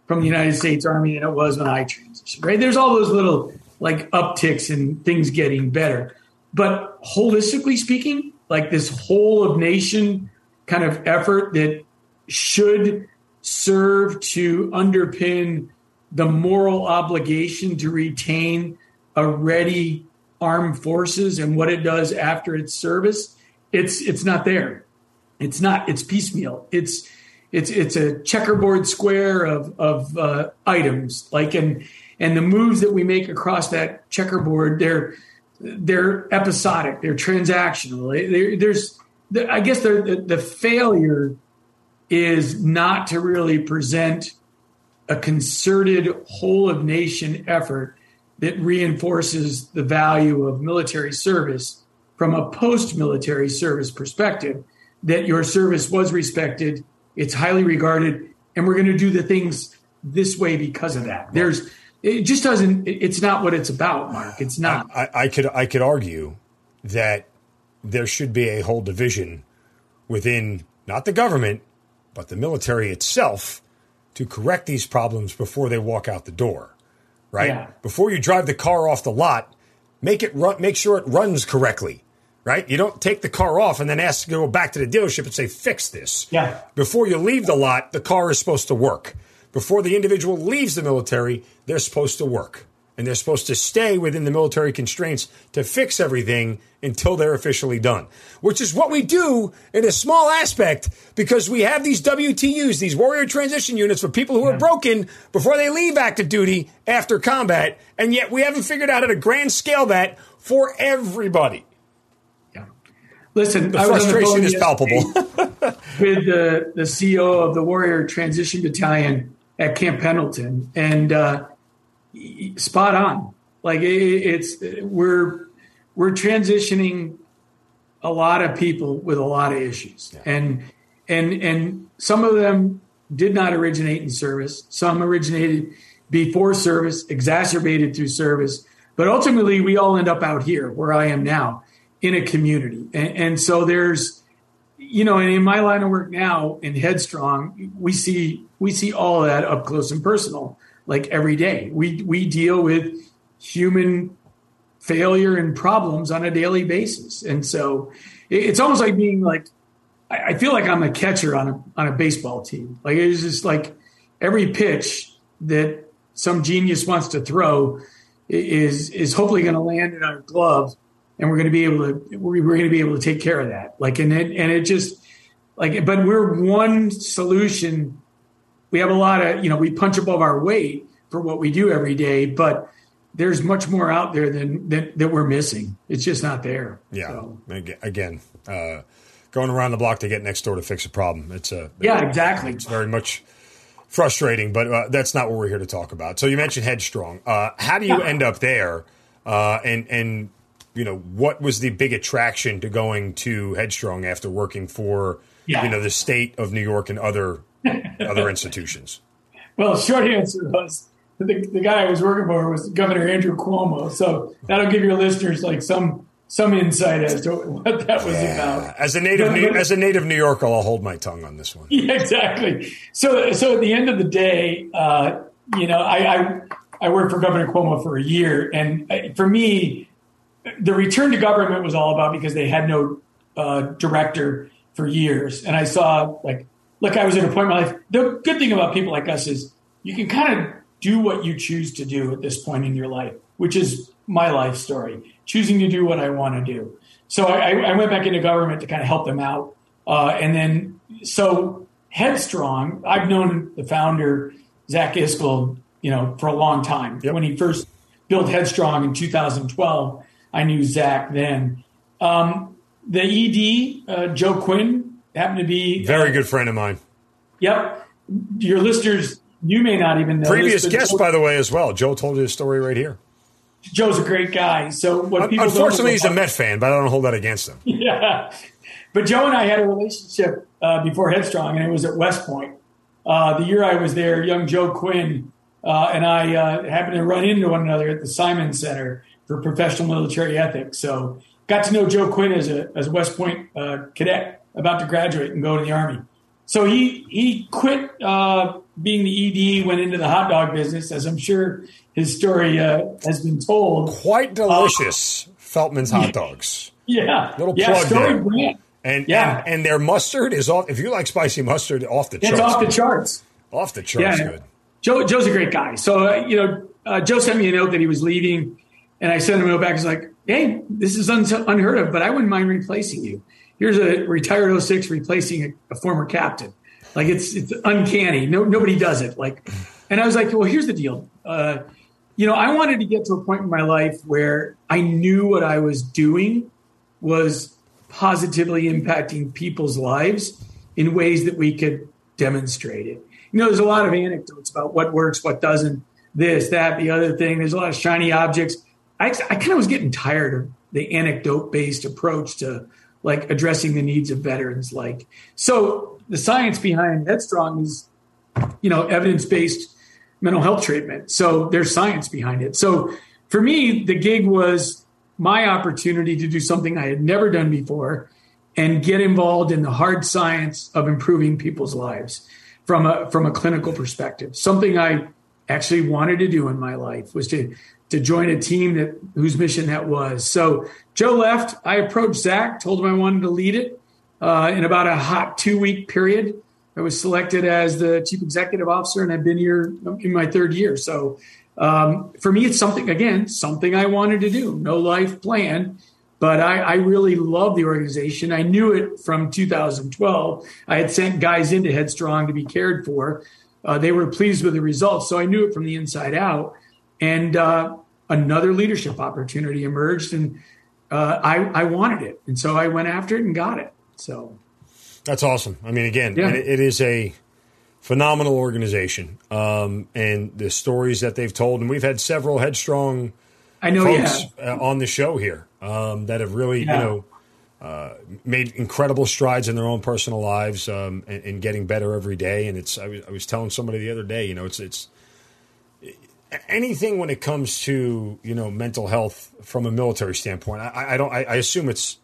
from the United States Army than it was when I transitioned. Right there's all those little like upticks and things getting better, but holistically speaking, like this whole of nation kind of effort that should serve to underpin the moral obligation to retain a ready armed forces and what it does after its service it's it's not there. It's not it's piecemeal. It's it's it's a checkerboard square of of uh, items. Like and and the moves that we make across that checkerboard they're they're episodic. They're transactional. They're, there's i guess the, the failure is not to really present a concerted whole of nation effort that reinforces the value of military service from a post military service perspective that your service was respected it's highly regarded and we're going to do the things this way because of that. There's it just doesn't it's not what it's about mark. It's not. I, I could i could argue that there should be a whole division within not the government but the military itself to correct these problems before they walk out the door, right? Yeah. Before you drive the car off the lot, make it run, make sure it runs correctly, right? You don't take the car off and then ask to go back to the dealership and say, fix this. Yeah. Before you leave the lot, the car is supposed to work. Before the individual leaves the military, they're supposed to work. And they're supposed to stay within the military constraints to fix everything until they're officially done, which is what we do in a small aspect because we have these WTUs, these warrior transition units for people who are broken before they leave active duty after combat, and yet we haven't figured out how to grand scale that for everybody. Yeah. Listen, the frustration is palpable. with the, the CEO of the Warrior Transition Battalion at Camp Pendleton, and uh, spot on. Like it, it's we're we're transitioning a lot of people with a lot of issues, yeah. and and and some of them did not originate in service. Some originated before service, exacerbated through service. But ultimately, we all end up out here where I am now in a community. And, and so there's, you know, and in my line of work now in Headstrong, we see we see all that up close and personal like every day. We we deal with human failure and problems on a daily basis, and so it's almost like being like I feel like I'm a catcher on a on a baseball team. Like it's just like every pitch that some genius wants to throw is is hopefully going to land in our glove, and we're going to be able to we're going to be able to take care of that. Like and it and it just like but we're one solution we have a lot of, you know, we punch above our weight for what we do every day, but there's much more out there than that, that we're missing. It's just not there. Yeah. So. Again, uh, going around the block to get next door to fix a problem. It's a yeah, exactly. It's very much frustrating, but uh, that's not what we're here to talk about. So you mentioned Headstrong. Uh, how do you end up there? Uh, and and you know what was the big attraction to going to Headstrong after working for yeah. you know the state of New York and other other institutions? Well, short answer was the, the guy I was working for was Governor Andrew Cuomo. So that'll give your listeners like some some insight as to what that was yeah. about. As a native, New, as a native New Yorker, I'll hold my tongue on this one. Yeah, exactly. So, so at the end of the day, uh, you know, I, I I worked for Governor Cuomo for a year, and uh, for me, the return to government was all about because they had no uh, director for years, and I saw like look, I was at a point in my life. The good thing about people like us is you can kind of do what you choose to do at this point in your life, which is my life story, choosing to do what I want to do. So I, I went back into government to kind of help them out. Uh, and then, so Headstrong, I've known the founder, Zach Iscol, you know, for a long time. Yep. When he first built Headstrong in 2012, I knew Zach then. Um, the ED, uh, Joe Quinn, happened to be very uh, good friend of mine. Yep, your listeners, you may not even know. Previous this, guest, Joe, by the way, as well. Joe told you his story right here. Joe's a great guy. So what people unfortunately he's a Met fan, but I don't hold that against him. Yeah, but Joe and I had a relationship uh, before Headstrong, and it was at West Point. Uh, the year I was there, young Joe Quinn uh, and I uh, happened to run into one another at the Simon Center for Professional Military Ethics. So got to know Joe Quinn as a as a West Point uh, cadet about to graduate and go to the army. So he he quit uh, being the ED, went into the hot dog business, as I'm sure his story uh, has been told. Quite delicious, uh, Feltman's hot dogs. Yeah, little yeah, plug there. Brand. And yeah, and, and, their mustard is off. If you like spicy mustard, off the charts. It's off the charts. Off the charts. Yeah. Good. Joe Joe's a great guy. So uh, you know, uh, Joe sent me a note that he was leaving, and I sent him a note back. He's like, "Hey, this is un- unheard of, but I wouldn't mind replacing you." Here's a retired 06 replacing a, a former captain. Like it's it's uncanny. No, nobody does it. Like, and I was like, well, here's the deal. Uh, you know, I wanted to get to a point in my life where I knew what I was doing was positively impacting people's lives in ways that we could demonstrate it. You know, there's a lot of anecdotes about what works, what doesn't, this, that, the other thing. There's a lot of shiny objects. I, I kind of was getting tired of the anecdote based approach to like addressing the needs of veterans like so the science behind headstrong is you know evidence-based mental health treatment. So there's science behind it. So for me the gig was my opportunity to do something i had never done before and get involved in the hard science of improving people's lives from a from a clinical perspective. Something i actually wanted to do in my life was to to join a team that whose mission that was. So Joe left. I approached Zach, told him I wanted to lead it uh, in about a hot two week period. I was selected as the chief executive officer, and I've been here in my third year. So um, for me, it's something again, something I wanted to do. No life plan, but I, I, really love the organization. I knew it from 2012. I had sent guys into Headstrong to be cared for. Uh, they were pleased with the results, so I knew it from the inside out. And uh, another leadership opportunity emerged, and uh, I, I wanted it, and so I went after it and got it. So that's awesome. I mean, again, yeah. it, it is a phenomenal organization, um, and the stories that they've told, and we've had several headstrong. I know folks uh, on the show here um, that have really, yeah. you know, uh, made incredible strides in their own personal lives um, and, and, getting better every day. And it's I was, I was telling somebody the other day, you know, it's it's anything when it comes to you know mental health from a military standpoint. I, I don't. I, I, assume it's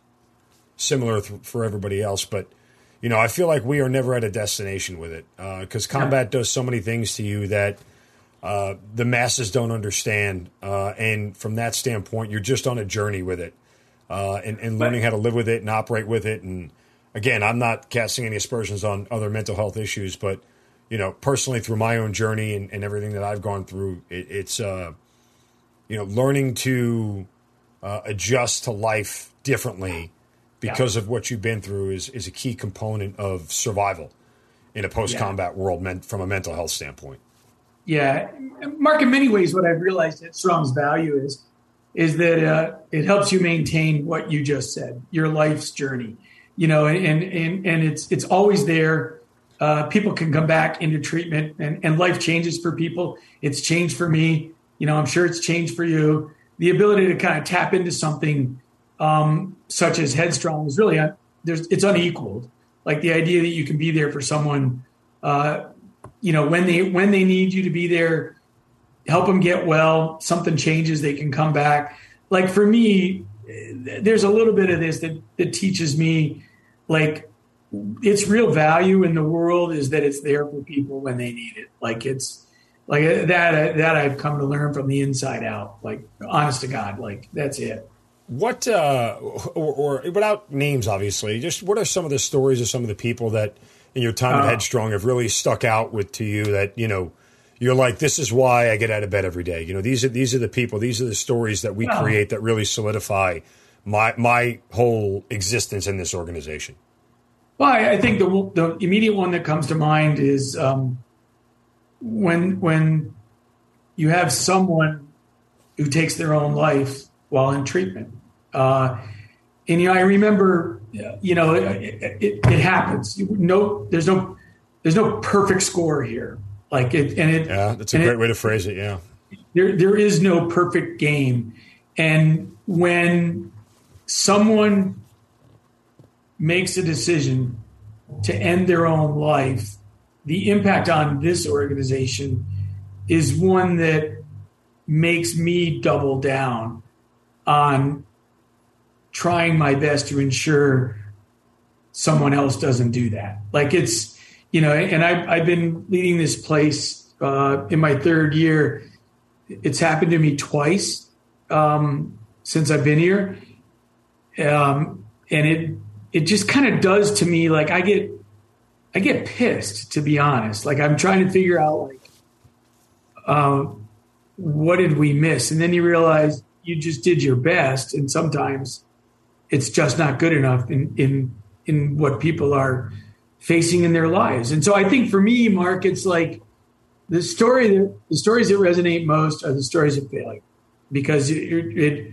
similar th- for everybody else, but you know, I feel like we are never at a destination with it because uh, combat does so many things to you that uh, the masses don't understand. Uh, and from that standpoint, you're just on a journey with it uh, and, and, learning how to live with it and operate with it. And again, I'm not casting any aspersions on other mental health issues, but you know, personally through my own journey and, and everything that I've gone through, it, it's uh, you know, learning to uh, adjust to life differently because yeah. of what you've been through is is a key component of survival in a post combat yeah. world meant from a mental health standpoint. Yeah, Mark. In many ways, what I've realized that Strong's value is is that uh, it helps you maintain what you just said, your life's journey. You know, and and and it's it's always there. Uh, people can come back into treatment, and and life changes for people. It's changed for me. You know, I'm sure it's changed for you. The ability to kind of tap into something um, such as Headstrong is really there's it's unequaled. Like the idea that you can be there for someone, uh, you know, when they when they need you to be there, help them get well. Something changes, they can come back. Like for me, there's a little bit of this that that teaches me, like its real value in the world is that it's there for people when they need it. Like it's like that that I've come to learn from the inside out. Like honest to God, like that's it. What, uh, or, or, without names, obviously, just what are some of the stories of some of the people that in your time uh, at Headstrong have really stuck out with to you that you know you're like, this is why I get out of bed every day. You know, these are these are the people, these are the stories that we create that really solidify my my whole existence in this organization. Well, I, think the the immediate one that comes to mind is um, when when you have someone who takes their own life while in treatment. Uh, and you know, I remember, you know, it, it, it, happens. No, there's no, there's no perfect score here. Like it, and it. Yeah, that's a great it, way to phrase it. Yeah. There, there is no perfect game, and when someone makes a decision to end their own life, the impact on this organization is one that makes me double down on trying my best to ensure someone else doesn't do that. Like it's, you know, and I've, I've been leading this place uh, in my third year. It's happened to me twice um, since I've been here. Um, and it, it just kind of does to me like I get, I get pissed to be honest. Like I'm trying to figure out like, uh, what did we miss? And then you realize you just did your best, and sometimes it's just not good enough in in in what people are facing in their lives. And so I think for me, Mark, it's like the story the stories that resonate most are the stories of failure, because it, it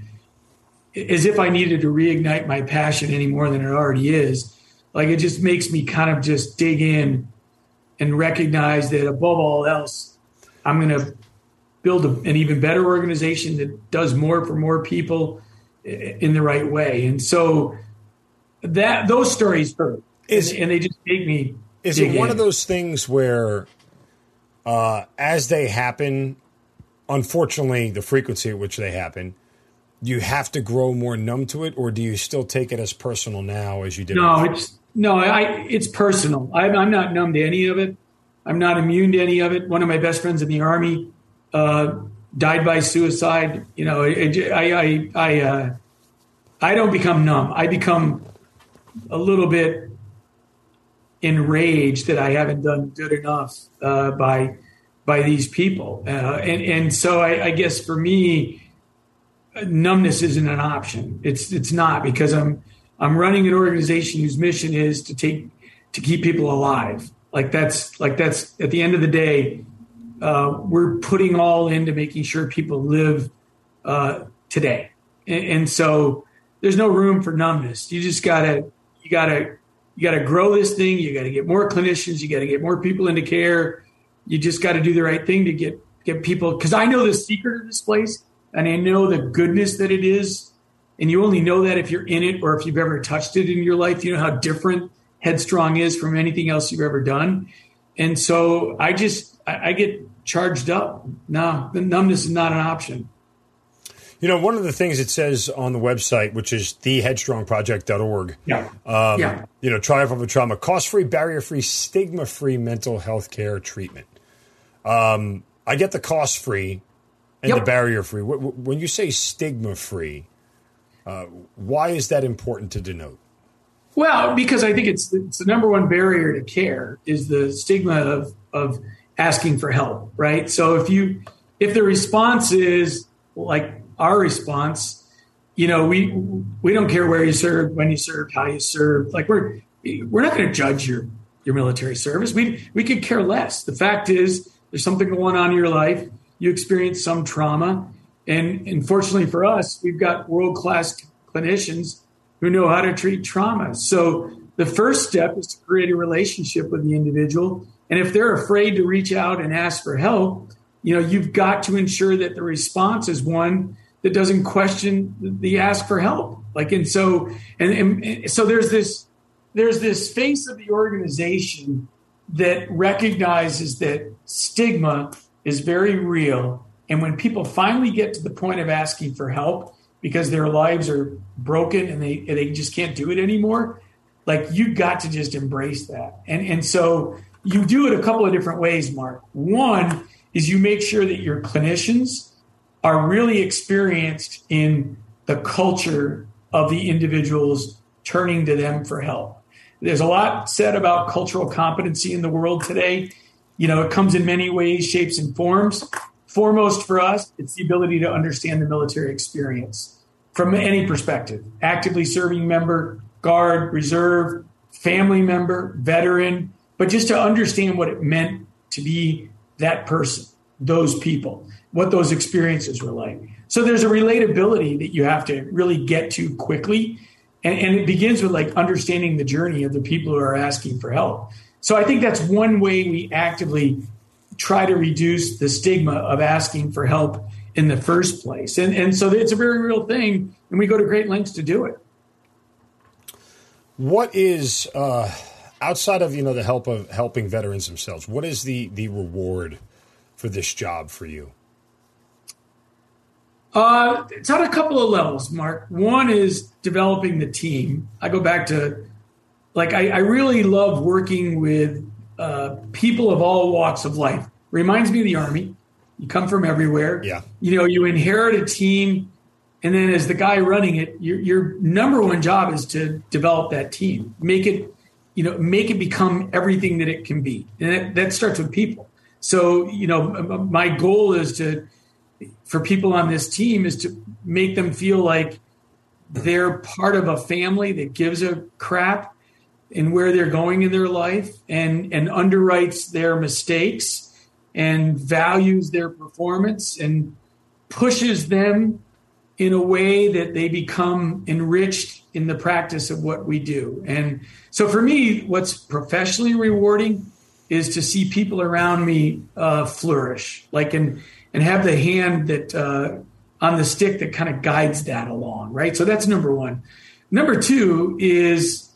as if I needed to reignite my passion any more than it already is. Like it just makes me kind of just dig in and recognize that above all else, I'm going to build a, an even better organization that does more for more people in the right way. And so that those stories hurt, is, and, and they just make me. Is it one in. of those things where, uh, as they happen, unfortunately, the frequency at which they happen, you have to grow more numb to it, or do you still take it as personal now as you did? No, it's no, I, it's personal. I'm, I'm not numb to any of it. I'm not immune to any of it. One of my best friends in the army uh, died by suicide. You know, it, I I I, uh, I don't become numb. I become a little bit enraged that I haven't done good enough uh, by by these people. Uh, and and so I, I, guess for me, numbness isn't an option. It's it's not because I'm I'm running an organization whose mission is to take to keep people alive. Like that's like that's at the end of the day, uh, we're putting all into making sure people live uh, today. And, and so there's no room for numbness. You just gotta you gotta you gotta grow this thing. You gotta get more clinicians. You gotta get more people into care you just got to do the right thing to get get people because I know the secret of this place and I know the goodness that it is. And you only know that if you're in it or if you've ever touched it in your life. You know how different Headstrong is from anything else you've ever done. And so I just I, I get charged up. No, the numbness is not an option. You know, one of the things it says on the website, which is theheadstrongproject.org, yeah. Um, yeah. you know, triumph over trauma, cost free, barrier free, stigma free mental health care treatment. Um, I get the cost free and yep. the barrier free. When you say stigma free, uh, why is that important to denote? Well, because I think it's it's the number one barrier to care is the stigma of of asking for help, right? So if you if the response is like our response, you know, we we don't care where you served, when you served, how you served. Like we're we're not going to judge your your military service. We we could care less. The fact is, there's something going on in your life. You experience some trauma, and unfortunately for us, we've got world class clinicians who know how to treat trauma. So the first step is to create a relationship with the individual, and if they're afraid to reach out and ask for help, you know, you've got to ensure that the response is one that doesn't question the ask for help. Like, and so, and, and so there's this, there's this face of the organization that recognizes that stigma is very real. And when people finally get to the point of asking for help because their lives are broken and they, they just can't do it anymore, like you got to just embrace that. And, and so you do it a couple of different ways, Mark. One is you make sure that your clinicians are really experienced in the culture of the individuals turning to them for help. There's a lot said about cultural competency in the world today. You know, it comes in many ways, shapes, and forms. Foremost for us, it's the ability to understand the military experience from any perspective actively serving member, guard, reserve, family member, veteran, but just to understand what it meant to be that person, those people what those experiences were like. So there's a relatability that you have to really get to quickly. And, and, it begins with like understanding the journey of the people who are asking for help. So I think that's one way we actively try to reduce the stigma of asking for help in the first place. And, and so it's a very real thing. And we go to great lengths to do it. What is, uh, outside of, you know, the help of helping veterans themselves, what is the, the reward for this job for you? Uh, it's on a couple of levels, Mark. One is developing the team. I go back to, like, I, I really love working with uh, people of all walks of life. Reminds me of the Army. You come from everywhere. Yeah. You know, you inherit a team, and then as the guy running it, your, your number one job is to develop that team, make it, you know, make it become everything that it can be, and that, that starts with people. So, you know, my goal is to for people on this team is to make them feel like they're part of a family that gives a crap in where they're going in their life and and underwrites their mistakes and values their performance and pushes them in a way that they become enriched in the practice of what we do. And so for me, what's professionally rewarding is to see people around me uh, flourish. Like in and have the hand that uh, on the stick that kind of guides that along, right? So that's number one. Number two is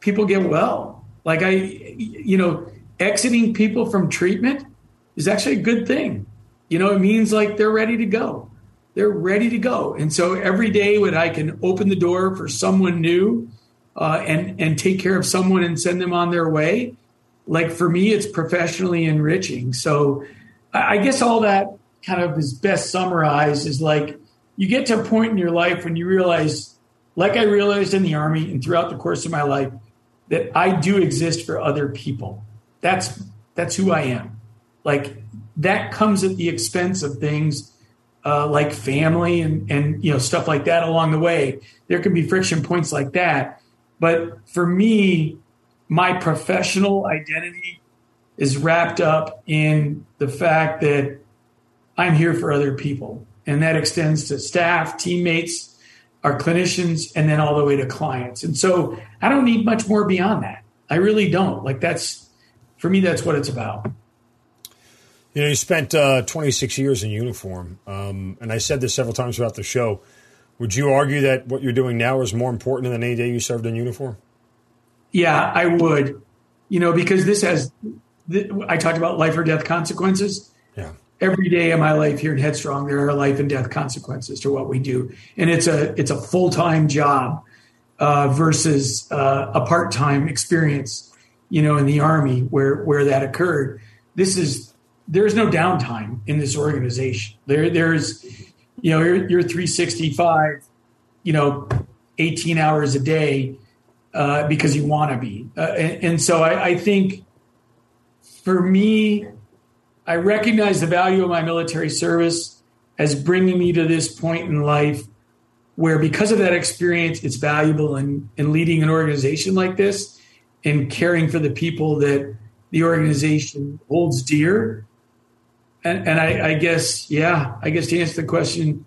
people get well. Like I, you know, exiting people from treatment is actually a good thing. You know, it means like they're ready to go. They're ready to go. And so every day when I can open the door for someone new uh, and and take care of someone and send them on their way, like for me, it's professionally enriching. So I guess all that kind of is best summarized is like you get to a point in your life when you realize, like I realized in the army and throughout the course of my life, that I do exist for other people. That's that's who I am. Like that comes at the expense of things uh, like family and and you know stuff like that along the way. There can be friction points like that, but for me, my professional identity is wrapped up in the fact that I'm here for other people, and that extends to staff, teammates, our clinicians, and then all the way to clients. And so I don't need much more beyond that. I really don't. Like that's for me, that's what it's about. You know, you spent uh, 26 years in uniform, um, and I said this several times throughout the show. Would you argue that what you're doing now is more important than any day you served in uniform? Yeah, I would. You know, because this has, I talked about life or death consequences. Yeah. Every day of my life here in Headstrong, there are life and death consequences to what we do, and it's a it's a full time job uh, versus uh, a part time experience. You know, in the army where where that occurred. This is there's no downtime in this organization. There there's you know you're, you're 365, you know, 18 hours a day uh, because you want to be. Uh, and, and, so I, I, think for me, I recognize the value of my military service as bringing me to this point in life where, because of that experience, it's valuable in, in leading an organization like this and caring for the people that the organization holds dear. And, and I, I guess, yeah, I guess to answer the question,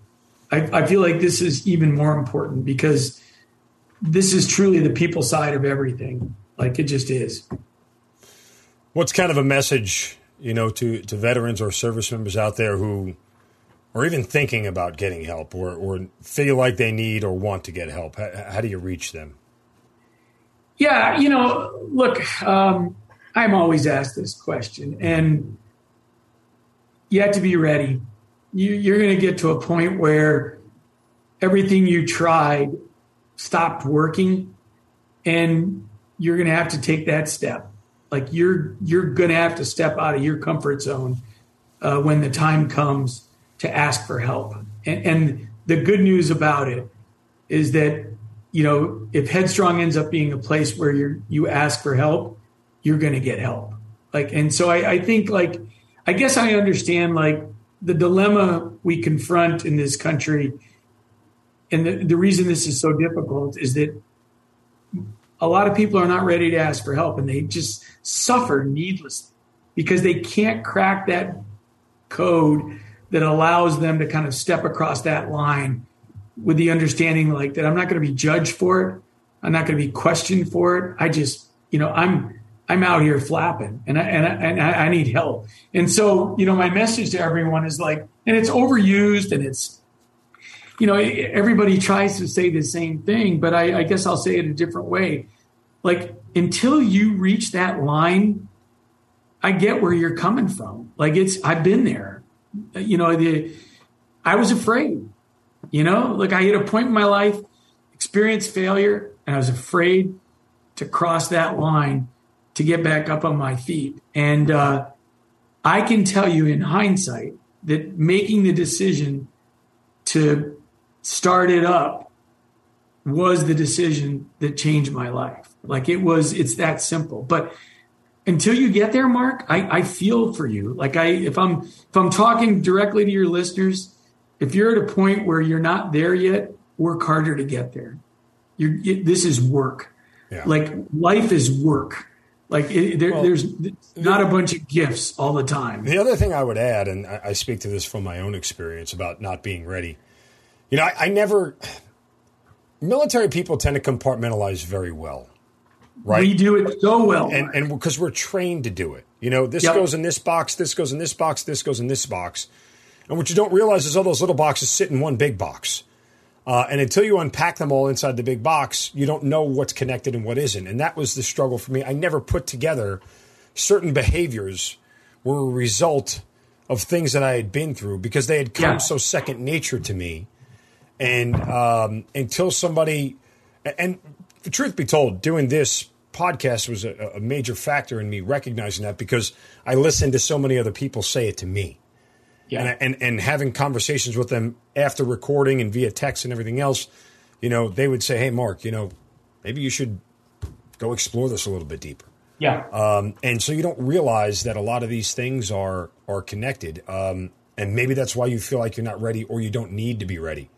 I, I feel like this is even more important because this is truly the people side of everything. Like it just is. What's kind of a message, you know, to, to veterans or service members out there who are even thinking about getting help or, or feel like they need or want to get help? How, how do you reach them? Yeah, you know, look, um, I'm always asked this question, and you have to be ready. You, you're going to get to a point where everything you tried stopped working and you're going to have to take that step like you're you're to have to step out of your comfort zone uh, when the time comes to ask for help. And, and the good news about it is that you know if headstrong ends up being a place where you you ask for help you're to get help. Like and so I, I think like i guess i understand like the dilemma we confront in this country and the, the reason this is so difficult is that a lot of people are not ready to ask for help and they just suffer needlessly because they can't crack that code that allows them to kind of step across that line with the understanding like that I'm not going to be judged for it. I'm not going to be questioned for it. I just, you know, I'm I'm out here flapping and I, and I, and I need help. And so, you know, my message to everyone is like, and it's overused and it's you know, everybody tries to say the same thing, but I, I guess I'll say it a different way. Like until you reach that line, I get where you're coming from. Like it's, I've been there. You know, the, I was afraid. You know, like I hit a point in my life, experienced failure, and I was afraid to cross that line to get back up on my feet. And uh, I can tell you in hindsight that making the decision to started up was the decision that changed my life. Like it was, it's that simple. But until you get there, Mark, I, I feel for you. Like I, if I'm, if I'm talking directly to your listeners, if you're at a point where you're not there yet, work harder to get there. You're, it, this is work. Yeah. Like life is work. Like it, there, well, there's not a bunch of gifts all the time. The other thing I would add, and I, I speak to this from my own experience about not being ready you know, I, I never. Military people tend to compartmentalize very well, right? We do it so well, and and because we're trained to do it. You know, this yep. goes in this box, this goes in this box, this goes in this box, and what you don't realize is all those little boxes sit in one big box. Uh, and until you unpack them all inside the big box, you don't know what's connected and what isn't. And that was the struggle for me. I never put together certain behaviors were a result of things that I had been through because they had come yeah. so second nature to me and um, until somebody, and the truth be told, doing this podcast was a, a, major factor in me recognizing that because I listened to so many other people say it to me. Yeah. And, and, and having conversations with them after recording and via text and everything else, you know, they would say, Hey, Mark, you know, maybe you should go explore this a little bit deeper. Yeah. Um, and so you don't realize that a lot of these things are are connected. Um, and maybe that's why you feel like you're not ready or you don't need to be ready.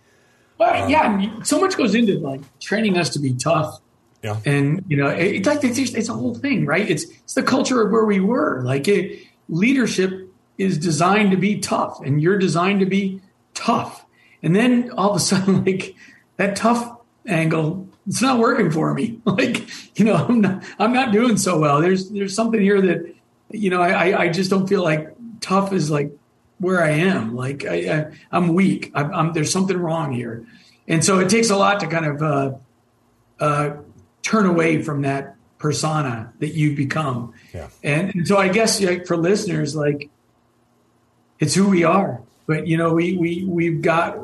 Well, yeah, so much goes into like training us to be tough. Yeah. And you know, it, it's like it's, just, it's a whole thing, right? It's it's the culture of where we were. Like it, leadership is designed to be tough, and you're designed to be tough. And then all of a sudden, like that tough angle, it's not working for me. Like you know, I'm not I'm not doing so well. There's there's something here that you know I I just don't feel like tough is like where I am. Like I, I am weak. I, I'm, there's something wrong here, and so it takes a lot to kind of uh, uh, turn away from that persona that you've become. Yeah. And, and so I guess like for listeners, like it's who we are. But you know, we we we've got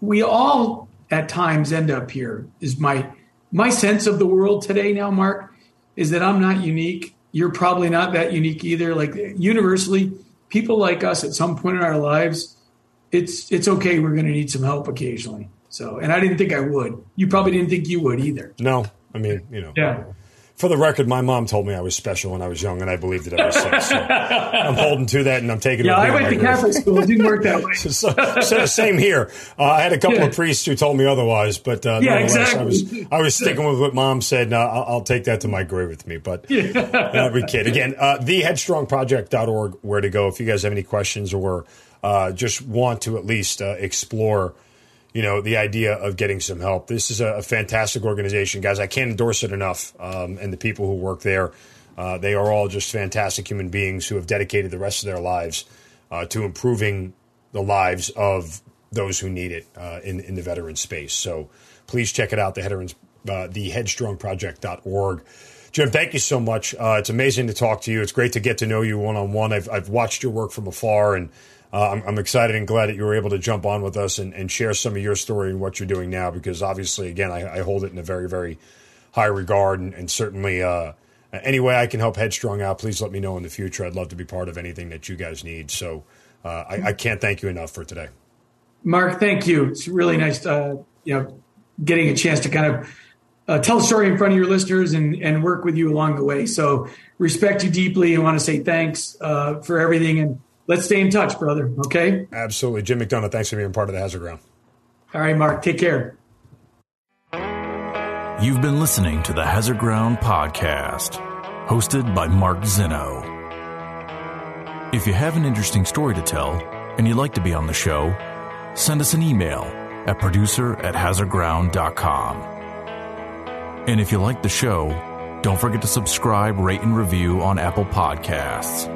we all at times end up here. Is my my sense of the world today now, Mark, is that I'm not unique. You're probably not that unique either. Like universally, people like us at some point in our lives, it's it's okay. We're going to need some help occasionally. So, and I didn't think I would. You probably didn't think you would either. No, I mean, you know. Yeah. For the record, my mom told me I was special when I was young, and I believed it ever since. So I'm holding to that, and I'm taking it. Yeah, with I went to. Catholic school. It didn't work that way. so, so same here. Uh, I had a couple Yeah. of priests who told me otherwise, but uh, Yeah, nonetheless, I was exactly. I was sticking with what mom said. Uh, I'll, I'll take that to my grave with me. But every kid again, uh, theheadstrongproject.org, where to go if you guys have any questions or uh, just want to at least uh, explore. You know the idea of getting some help. This is a, a fantastic organization, guys. I can't endorse it enough. Um, and the people who work there, uh, they are all just fantastic human beings who have dedicated the rest of their lives uh, to improving the lives of those who need it uh, in in the veteran space. So please check it out. The veterans, uh, the headstrongproject.org. Jim, thank you so much. Uh, it's amazing to talk to you. It's great to get to know you one on one. I've watched your work from afar, and uh, I'm, I'm excited and glad that you were able to jump on with us and, and share some of your story and what you're doing now. Because obviously, again, I, I hold it in a very very high regard, and, and certainly. Uh, any way I can help Headstrong out, please let me know in the future. I'd love to be part of anything that you guys need. So uh, I, I can't thank you enough for today. Mark, thank you. It's really nice, uh, you know, getting a chance to kind of uh, tell a story in front of your listeners and, and work with you along the way. So respect you deeply and want to say thanks uh, for everything. And let's stay in touch, brother. Okay. Absolutely. Jim McDonough, thanks for being part of the Hazard Ground. All right, Mark. Take care. You've been listening to the Hazard Ground Podcast, hosted by Mark Zeno. If you have an interesting story to tell and you'd like to be on the show, send us an email at producer at hazardground.com. And if you like the show, don't forget to subscribe, rate, and review on Apple Podcasts.